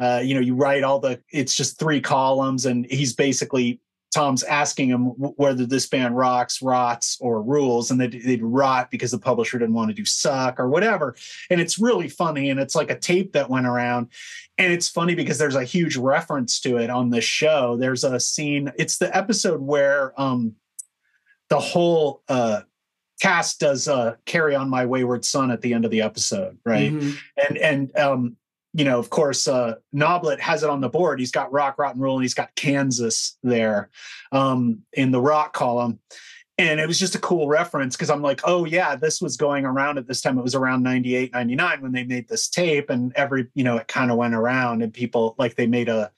Uh, you know, you write all the, it's just three columns and he's basically Tom's asking him whether this band rocks, rots, or rules, and they'd, they'd, rot because the publisher didn't want to do suck or whatever. And it's really funny, and it's like a tape that went around, and it's funny because there's a huge reference to it on this show. There's a scene. It's the episode where um, the whole uh, cast does uh, "Carry On My Wayward Son" at the end of the episode, right? Mm-hmm. And and um, you know, of course, uh, Noblet has it on the board. He's got Rock, Rotten Rule, and he's got Kansas there um, in the rock column. And it was just a cool reference because I'm like, oh, yeah, this was going around at this time. It was around 98, 99 when they made this tape. And every, you know, it kind of went around and people like they made a,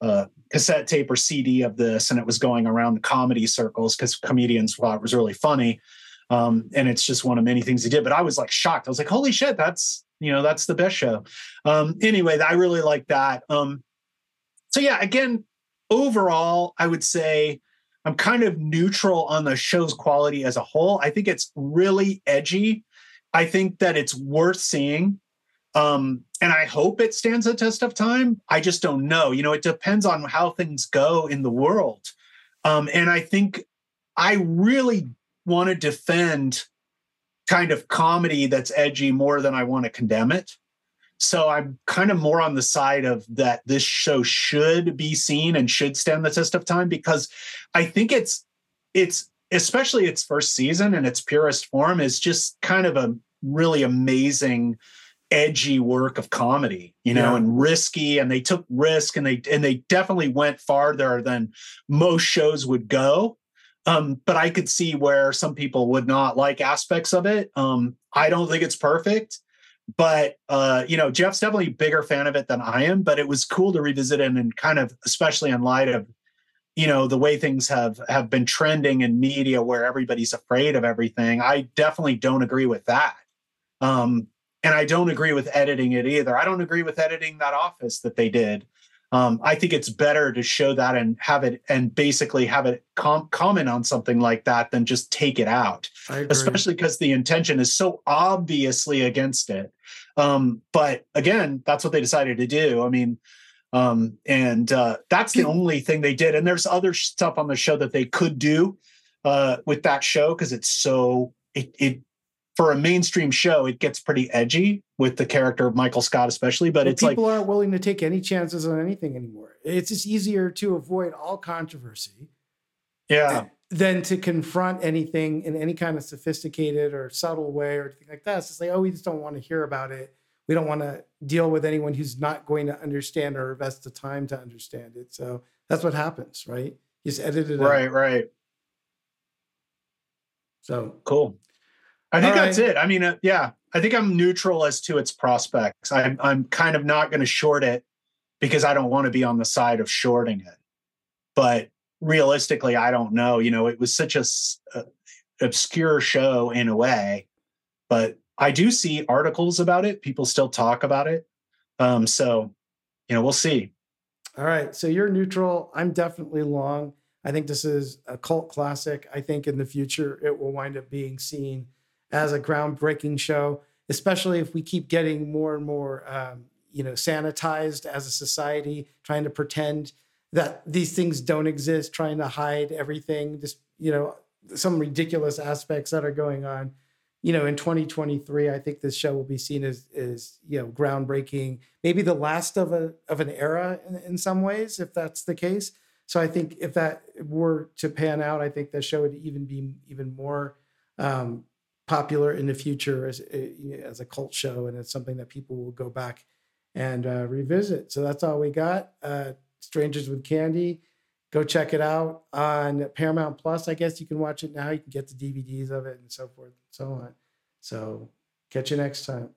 a cassette tape or CD of this and it was going around the comedy circles because comedians thought it was really funny. Um, and it's just one of many things he did. But I was like shocked. I was like, holy shit, that's you know that's the best show. Um anyway i really like that. Um so yeah again overall i would say i'm kind of neutral on the show's quality as a whole. I think it's really edgy. I think that it's worth seeing. Um and i hope it stands the test of time. I just don't know. You know it depends on how things go in the world. Um and i think i really want to defend kind of comedy that's edgy more than I want to condemn it. So I'm kind of more on the side of that this show should be seen and should stand the test of time because I think it's it's especially its first season in its purest form is just kind of a really amazing edgy work of comedy you know Yeah. and risky and they took risk and they and they definitely went farther than most shows would go um but i could see where some people would not like aspects of it. Um i don't think it's perfect but uh you know jeff's definitely a bigger fan of it than i am but it was cool to revisit it and kind of especially in light of you know the way things have have been trending in media where everybody's afraid of everything. I definitely don't agree with that. Um and i don't agree with editing it either. I don't agree with editing that office that they did um i think it's better to show that and have it and basically have it com- comment on something like that than just take it out. Especially because the intention is so obviously against it. Um but again that's what they decided to do i mean um and uh that's the only thing they did and there's other stuff on the show that they could do uh with that show because it's so it it for a mainstream show it gets pretty edgy with the character of michael scott especially but Well, it's like people aren't willing to take any chances on anything anymore. It's just easier to avoid all controversy yeah than to confront anything in any kind of sophisticated or subtle way or anything like that. It's just like, oh, we just don't want to hear about it. We don't want to deal with anyone who's not going to understand or invest the time to understand it. So that's what happens, right? You just edit it out. right right So cool i think All that's right. it i mean uh, yeah i think i'm neutral as to its prospects i'm i'm kind of not going to short it because i don't want to be on the side of shorting it but realistically i don't know you know it was such a, a obscure show in a way but i do see articles about it people still talk about it um so you know we'll see All right. So you're neutral. I'm definitely long. I think this is a cult classic. I think in the future it will wind up being seen as a groundbreaking show, especially if we keep getting more and more, um, you know, sanitized as a society, trying to pretend that these things don't exist, trying to hide everything, just, you know, some ridiculous aspects that are going on. You know, in 2023, I think this show will be seen as, as you know, groundbreaking, maybe the last of a of an era in, in some ways, if that's the case. So I think if that were to pan out, I think the show would even be even more um, popular in the future as a, as a cult show, and it's something that people will go back and uh, revisit. So that's all we got. Uh, Strangers with Candy. Go check it out on Paramount Plus. I guess you can watch it now. You can get the DVDs of it and so forth and so on. So catch you next time.